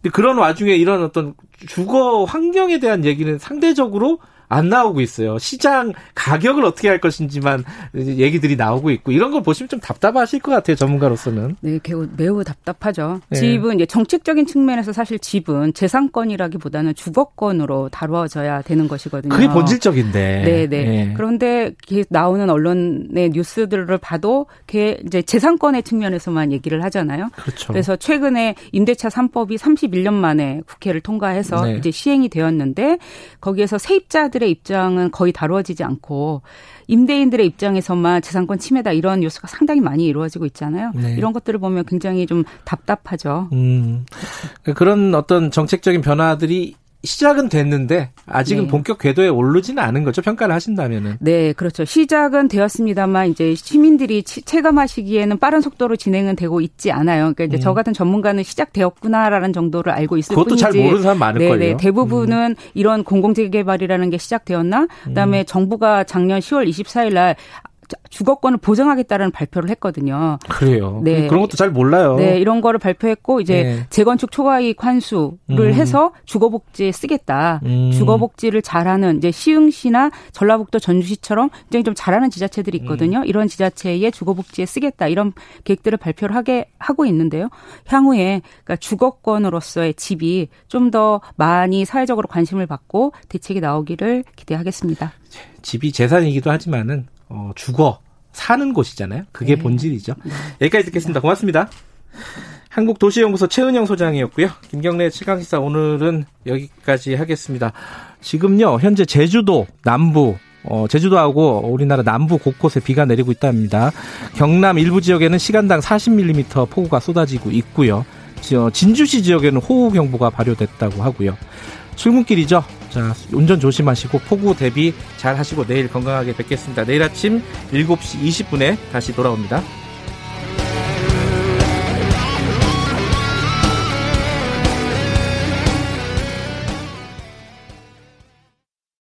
근데 그런 와중에 이런 어떤 주거 환경에 대한 얘기는 상대적으로 안 나오고 있어요. 시장 가격을 어떻게 할 것인지만 얘기들이 나오고 있고 이런 걸 보시면 좀 답답하실 것 같아요. 전문가로서는. 네, 매우, 매우 답답하죠. 네. 집은 이제 정책적인 측면에서 사실 집은 재산권이라기보다는 주거권으로 다루어져야 되는 것이거든요. 그게 본질적인데. 네, 네. 네. 그런데 나오는 언론의 뉴스들을 봐도 이제 재산권의 측면에서만 얘기를 하잖아요. 그렇죠. 그래서 최근에 임대차 3법이 31년 만에 국회를 통과해서 네. 이제 시행이 되었는데 거기에서 세입자들 세입자들의 입장은 거의 다루어지지 않고 임대인들의 입장에서만 재산권 침해다 이런 뉴스가 상당히 많이 이루어지고 있잖아요. 네. 이런 것들을 보면 굉장히 좀 답답하죠. 음, 그런 어떤 정책적인 변화들이 시작은 됐는데 아직은 네. 본격 궤도에 오르지는 않은 거죠. 평가를 하신다면은. 네, 그렇죠. 시작은 되었습니다만 이제 시민들이 체감하시기에는 빠른 속도로 진행은 되고 있지 않아요. 그러니까 이제 음. 저 같은 전문가는 시작되었구나라는 정도를 알고 있을 그것도 뿐이지. 잘 모르는 사람 많을 거예요. 네, 대부분은 음. 이런 공공재개발이라는 게 시작되었나? 그다음에 음. 정부가 작년 10월 24일 날 주거권을 보장하겠다는 발표를 했거든요. 그래요. 네. 그런 것도 잘 몰라요. 네, 이런 거를 발표했고 이제 네. 재건축 초과이익 환수를 음. 해서 주거복지에 쓰겠다. 음. 주거복지를 잘하는 이제 시흥시나 전라북도 전주시처럼 굉장히 좀 잘하는 지자체들이 있거든요. 음. 이런 지자체에 주거복지에 쓰겠다. 이런 계획들을 발표를 하게 하고 있는데요. 향후에 그러니까 주거권으로서의 집이 좀 더 많이 사회적으로 관심을 받고 대책이 나오기를 기대하겠습니다. 집이 재산이기도 하지만은 어, 죽어 사는 곳이잖아요. 그게 네. 본질이죠. 네. 여기까지 듣겠습니다. 고맙습니다. 한국도시연구소 최은영 소장이었고요. 김경래 최강시사 오늘은 여기까지 하겠습니다. 지금요 현재 제주도 남부 어, 제주도하고 우리나라 남부 곳곳에 비가 내리고 있답니다. 경남 일부 지역에는 시간당 40mm 폭우가 쏟아지고 있고요. 진주시 지역에는 호우 경보가 발효됐다고 하고요. 출근길이죠. 자, 운전 조심하시고 폭우 대비 잘 하시고 내일 건강하게 뵙겠습니다. 내일 아침 7시 20분에 다시 돌아옵니다.